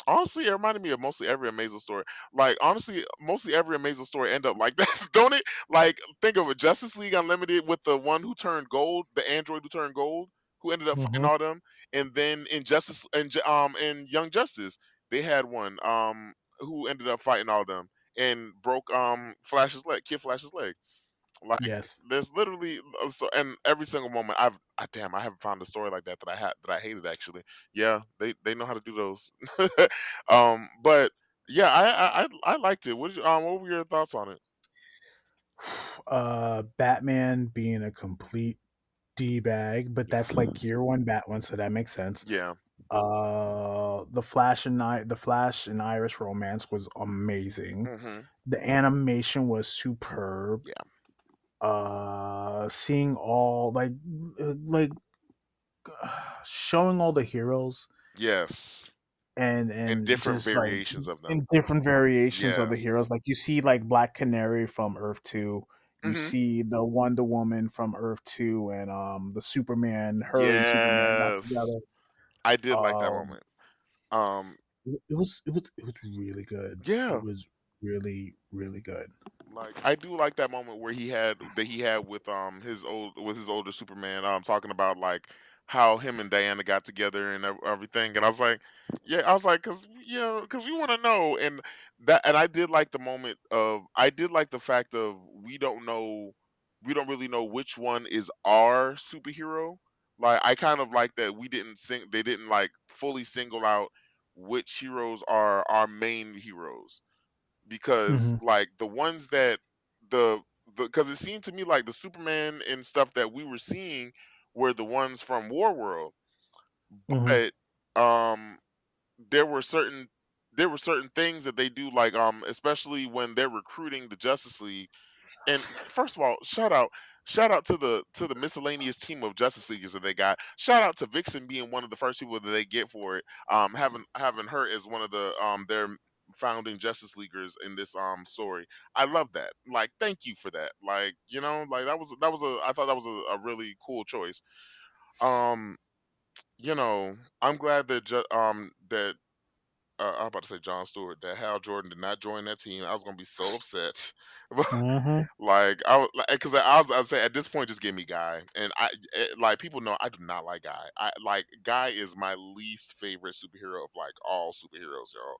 Honestly, it reminded me of mostly every Amazo story. Like, honestly, mostly every Amazo story end up like [laughs] that, don't it? Like, think of it, Justice League Unlimited with the one who turned gold, the android who turned gold, who ended up fighting hmm all them, and then in Justice and um in Young Justice, they had one um who ended up fighting all them and broke um Flash's leg, Kid Flash's leg. Like Yes. there's literally uh, so and every single moment I've I, damn I haven't found a story like that that I had that I hated actually. Yeah, they they know how to do those. [laughs] um, but yeah, I I I liked it. What you, um what were your thoughts on it? [sighs] Uh, Batman being a complete d bag, but that's like year one Batman, so that makes sense. yeah, Uh, the Flash and I, the Flash and Iris romance was amazing. hmm The animation was superb. yeah, Uh, seeing all like uh, like [sighs] showing all the heroes yes, and and and different just like variations of them. in different variations of the heroes like you see like black canary from earth 2 you hmm see the wonder woman from earth 2 and um the superman her and superman got Yes, together. I did like that um moment. Um, it was it was it was really good. Yeah. it was really really good Like I do like that moment where he had that he had with um his old with his older Superman um talking about like how him and Diana got together and everything and I was like yeah I was like you know cuz we want to know and that and I did like the moment of I did like the fact of we don't know we don't really know which one is our superhero. Like I kind of like that we didn't sing they didn't like fully single out which heroes are our main heroes because hmm like the ones that the because it seemed to me like the Superman and stuff that we were seeing were the ones from War World, hmm but um there were certain there were certain things that they do like um especially when they're recruiting the Justice League and first of all, shout out, shout out to the to the miscellaneous team of Justice Leaguers that they got. Shout out to Vixen being one of the first people that they get for it. Um, having having her as one of the um their founding Justice Leaguers in this um story. I love that. Like, thank you for that. Like, you know, like that was that was a I thought that was a, a really cool choice. Um, you know, I'm glad that ju- um that uh, I'm about to say John Stewart that Hal Jordan did not join that team. I was gonna be so upset. [laughs] But hmm like I was, because I was, I was say at this point, just give me Guy, and I eh, like people know I do not like Guy. I like Guy is my least favorite superhero of like all superheroes, y'all.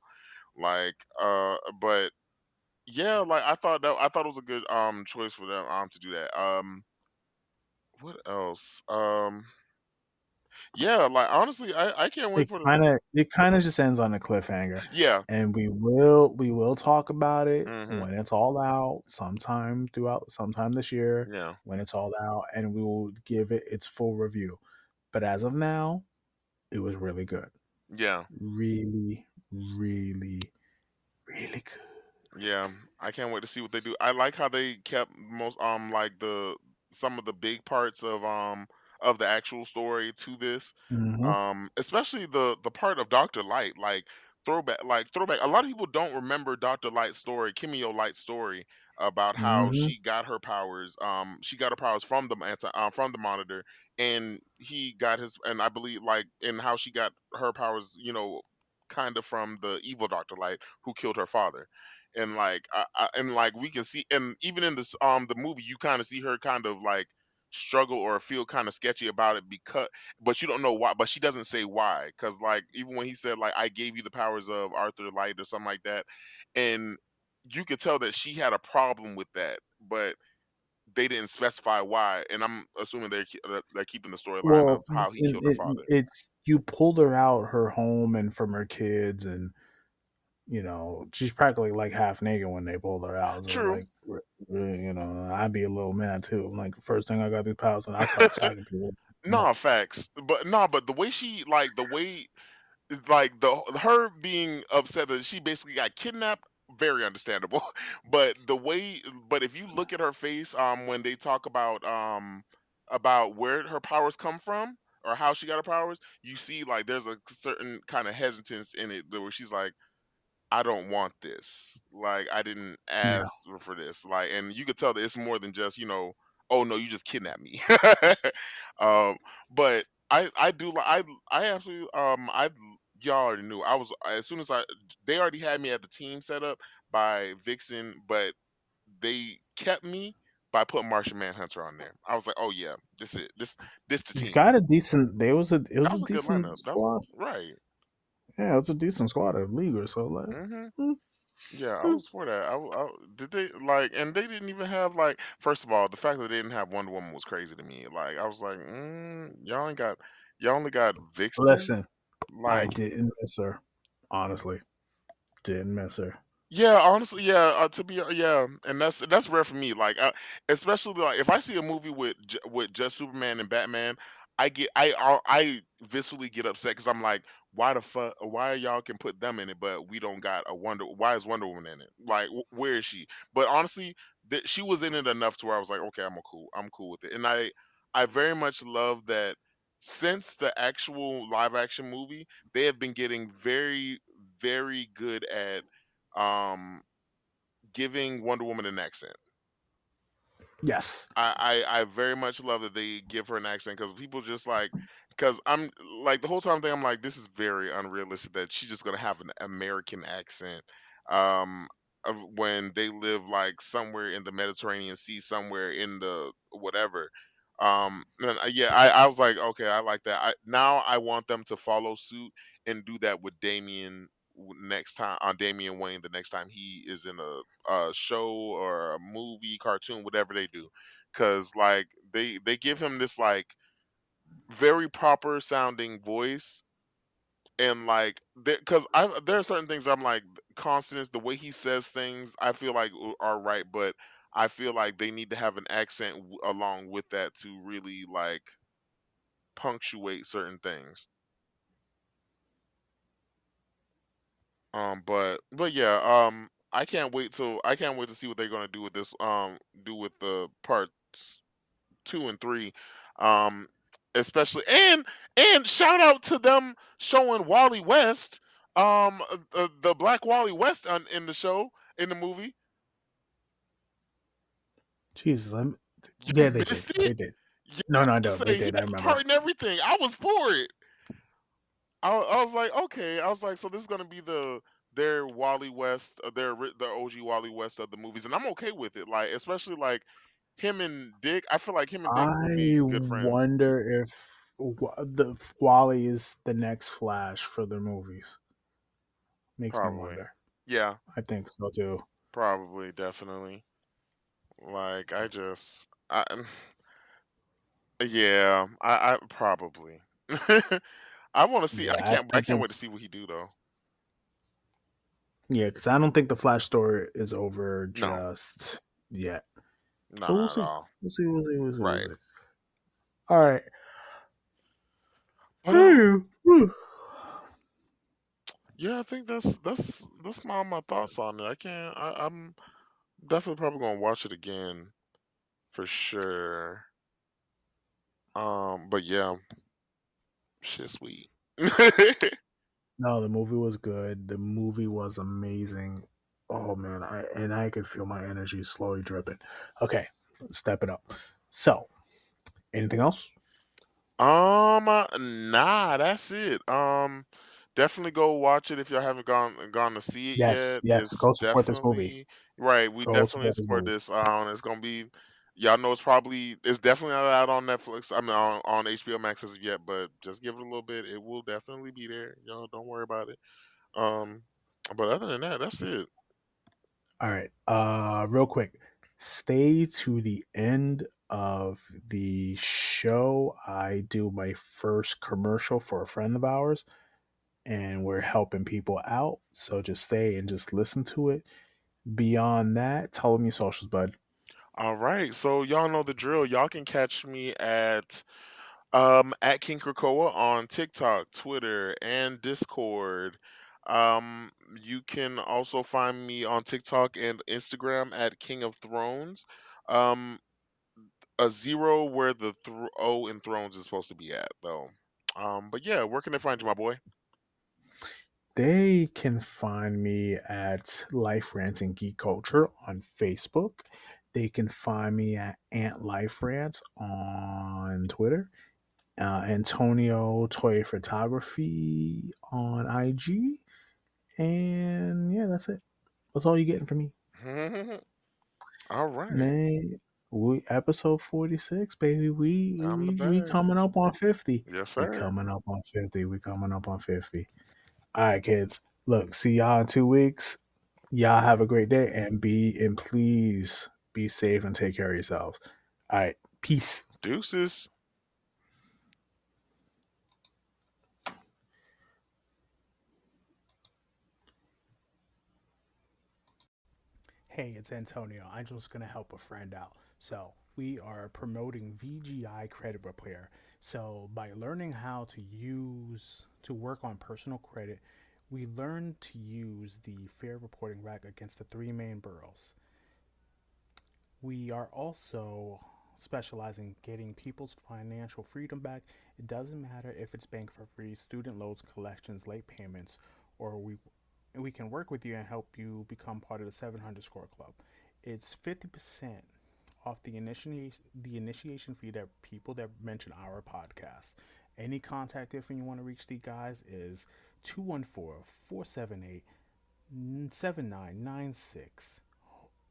Like, uh, but yeah, like I thought that I thought it was a good um choice for them um to do that. Um, what else? Um, yeah, like honestly, I I can't wait It for the kind of it kind of just ends on a cliffhanger, yeah. and we will we will talk about it hmm when it's all out sometime throughout sometime this year Yeah. when it's all out, and we will give it its full review. But as of now, it was really good, Yeah. really, really, really good. Yeah, I can't wait to see what they do. I like how they kept most um like the some of the big parts of um of the actual story to this. hmm Um especially the the part of Dr. Light, like throwback like throwback. A lot of people don't remember Dr. Light's story, Kimiyo Light's story about how hmm she got her powers. Um she got her powers from the anti uh, from the monitor and he got his and I believe like and how she got her powers, you know, kind of from the evil Dr. Light who killed her father and like I, I, and like we can see and even in this um the movie you kind of see her kind of like struggle or feel kind of sketchy about it because but you don't know why but she doesn't say why because like even when he said like i gave you the powers of arthur light or something like that and you could tell that she had a problem with that but they didn't specify why and i'm assuming they're, they're keeping the storyline of how he it, killed her it, father it's you pulled her out her home and from her kids, and you know she's practically like half naked when they pulled her out. So true like, you know, I'd be a little mad too. I'm like, first thing I got these powers, and I start [laughs] attacking people. no facts but no but the way she like the way like the her being upset that she basically got kidnapped very understandable [laughs] but the way but if you look at her face um when they talk about um about where her powers come from or how she got her powers you see like there's a certain kind of hesitance in it where she's like I don't want this. Like I didn't ask for this. Like, and you could tell that it's more than just you know, oh no, you just kidnapped me. [laughs] um, but I I do like I I absolutely um I y'all already knew I was as soon as I they already had me at the team set up by Vixen, but they kept me by putting Martian Manhunter on there. I was like, oh yeah, this is this this the You team. got a decent. There was a. It was was a decent lineup. That was squad. right. Yeah, it was a decent squad of leaguers. So like, hmm mm, Yeah, I mm. was for that. I, I did they like, and they didn't even have like. First of all, the fact that they didn't have Wonder Woman was crazy to me. Like, I was like, mm, y'all ain't got, y'all only got Vixen. listen, I didn't miss her. Honestly, didn't miss her. yeah, honestly, yeah. Uh, to be, yeah, and that's that's rare for me. Like, uh, especially like if I see a movie with j- with just Superman and Batman, I get, I, I, I viscerally get upset because I'm like, why the fuck, why y'all can put them in it, but we don't got a Wonder, why is Wonder Woman in it? Like, wh- where is she? But honestly, that she was in it enough to where I was like, okay, I'm a cool, I'm cool with it, and I, I very much love that since the actual live action movie, they have been getting very, very good at um giving Wonder Woman an accent. Yes. I, I I very much love that they give her an accent because people just like because I'm like the whole time thing I'm like this is very unrealistic that she's just gonna have an American accent um of when they live like somewhere in the Mediterranean Sea somewhere in the whatever um and, uh, yeah I, I was like okay I like that. I now I want them to follow suit and do that with Damian next time on Damian Wayne the next time he is in a, a show or a movie cartoon whatever they do. Because like they they give him this like very proper sounding voice and like because I there are certain things I'm like consonants the way he says things I feel like are right but I feel like they need to have an accent w- along with that to really like punctuate certain things um but but yeah um I can't wait till I can't wait to see what they're gonna do with this um do with the parts two and three, um, especially and and shout out to them showing Wally West, um, uh, the Black Wally West on, in the show in the movie. Jesus. I'm, yeah, they did. They did. Yeah, No, no, I no. was They did. I remember. part and everything. I was for it. I, I was like, okay. I was like, so this is gonna be the their Wally West, uh, their the OG Wally West of the movies, and I'm okay with it. Like, especially like him and Dick. I feel like him and Dick I be good friends. wonder if the Wally is the next Flash for their movies. Makes me wonder. Yeah, I think so too. probably, definitely. Like, I just, I, yeah, I, I probably. [laughs] I want to see. I Yeah, I, can't. I I can't wait to see what he do though. Yeah, because I don't think the Flash story is over No, just yet. no, we'll see. all. We'll see. We'll see. We'll see. Right. All right. Um, Hey, yeah, I think that's that's that's my my thoughts on it. I can't. I, I'm definitely probably gonna watch it again for sure. Um, but yeah, shit, sweet. [laughs] No, the movie was good. The movie was amazing. Oh man, I and I could feel my energy slowly dripping. Okay, step it up. So, anything else? Um, uh, nah, that's it. Um, definitely go watch it if y'all haven't gone gone to see it Yes, yet. yes. It's Go support this movie. right. We Go definitely support this support this. Um, it's gonna be. Y'all know it's probably it's definitely not out on Netflix. I mean on, on HBO Max as of yet, but just give it a little bit. It will definitely be there. Y'all don't worry about it. Um, but other than that, that's it. All right. Uh, real quick, stay to the end of the show. I do my first commercial for a friend of ours, and we're helping people out. So just stay and just listen to it. Beyond that, tell them your socials, bud. All right, so y'all know the drill. Y'all can catch me at Um, at King Krakoa on TikTok, Twitter, and Discord. Um, you can also find me on TikTok and Instagram at King of Thrones. Um, a zero where the th- O in Thrones is supposed to be at, though. Um, but yeah, where can they find you, my boy? They can find me at Life Rants and Geek Culture on Facebook. They can find me at Ant Life Rants on Twitter. Uh, Antonio Toy Photography on IG. And yeah, that's it. That's all you're getting from me. [laughs] All right, Man, we episode 46, baby. We we we coming up on 50. Yes, We sir. coming up on 50. We coming up on 50. All right, kids. Look, see y'all in two weeks. Y'all have a great day and be and please be safe and take care of yourselves. All right. Peace. Deuces. Hey, it's Antonio. I'm just going to help a friend out. So, we are promoting VGI Credit Repair. So, by learning how to use, to work on personal credit, we learn to use the fair reporting rack against the three main bureaus. We are also specializing getting people's financial freedom back. It doesn't matter if it's bank for free, student loans, collections, late payments, or we we can work with you and help you become part of the 700 score club. It's 50% off the initiation the initiation fee that people that mention our podcast. Any contact info you want to reach the guys is 214 478 7996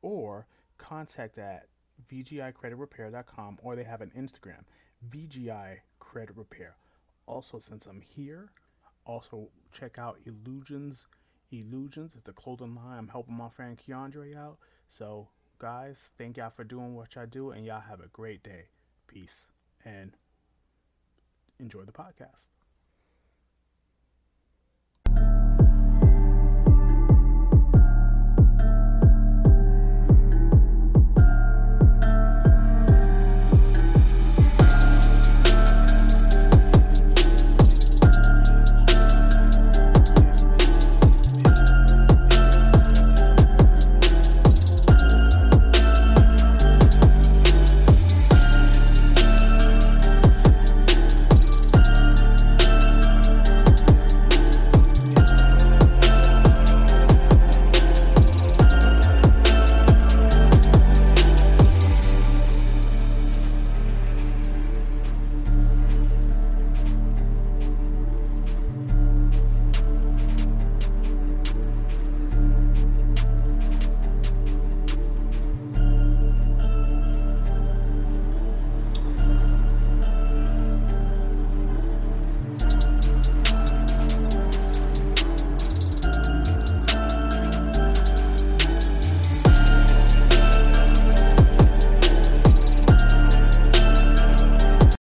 or contact at vgicreditrepair.com or they have an Instagram, VGI Credit Repair. Also, since I'm here, also check out Illusions. Illusions, it's a clothing line. I'm helping my friend Keandre out. So, guys, thank y'all for doing what y'all do, and y'all have a great day. Peace and enjoy the podcast.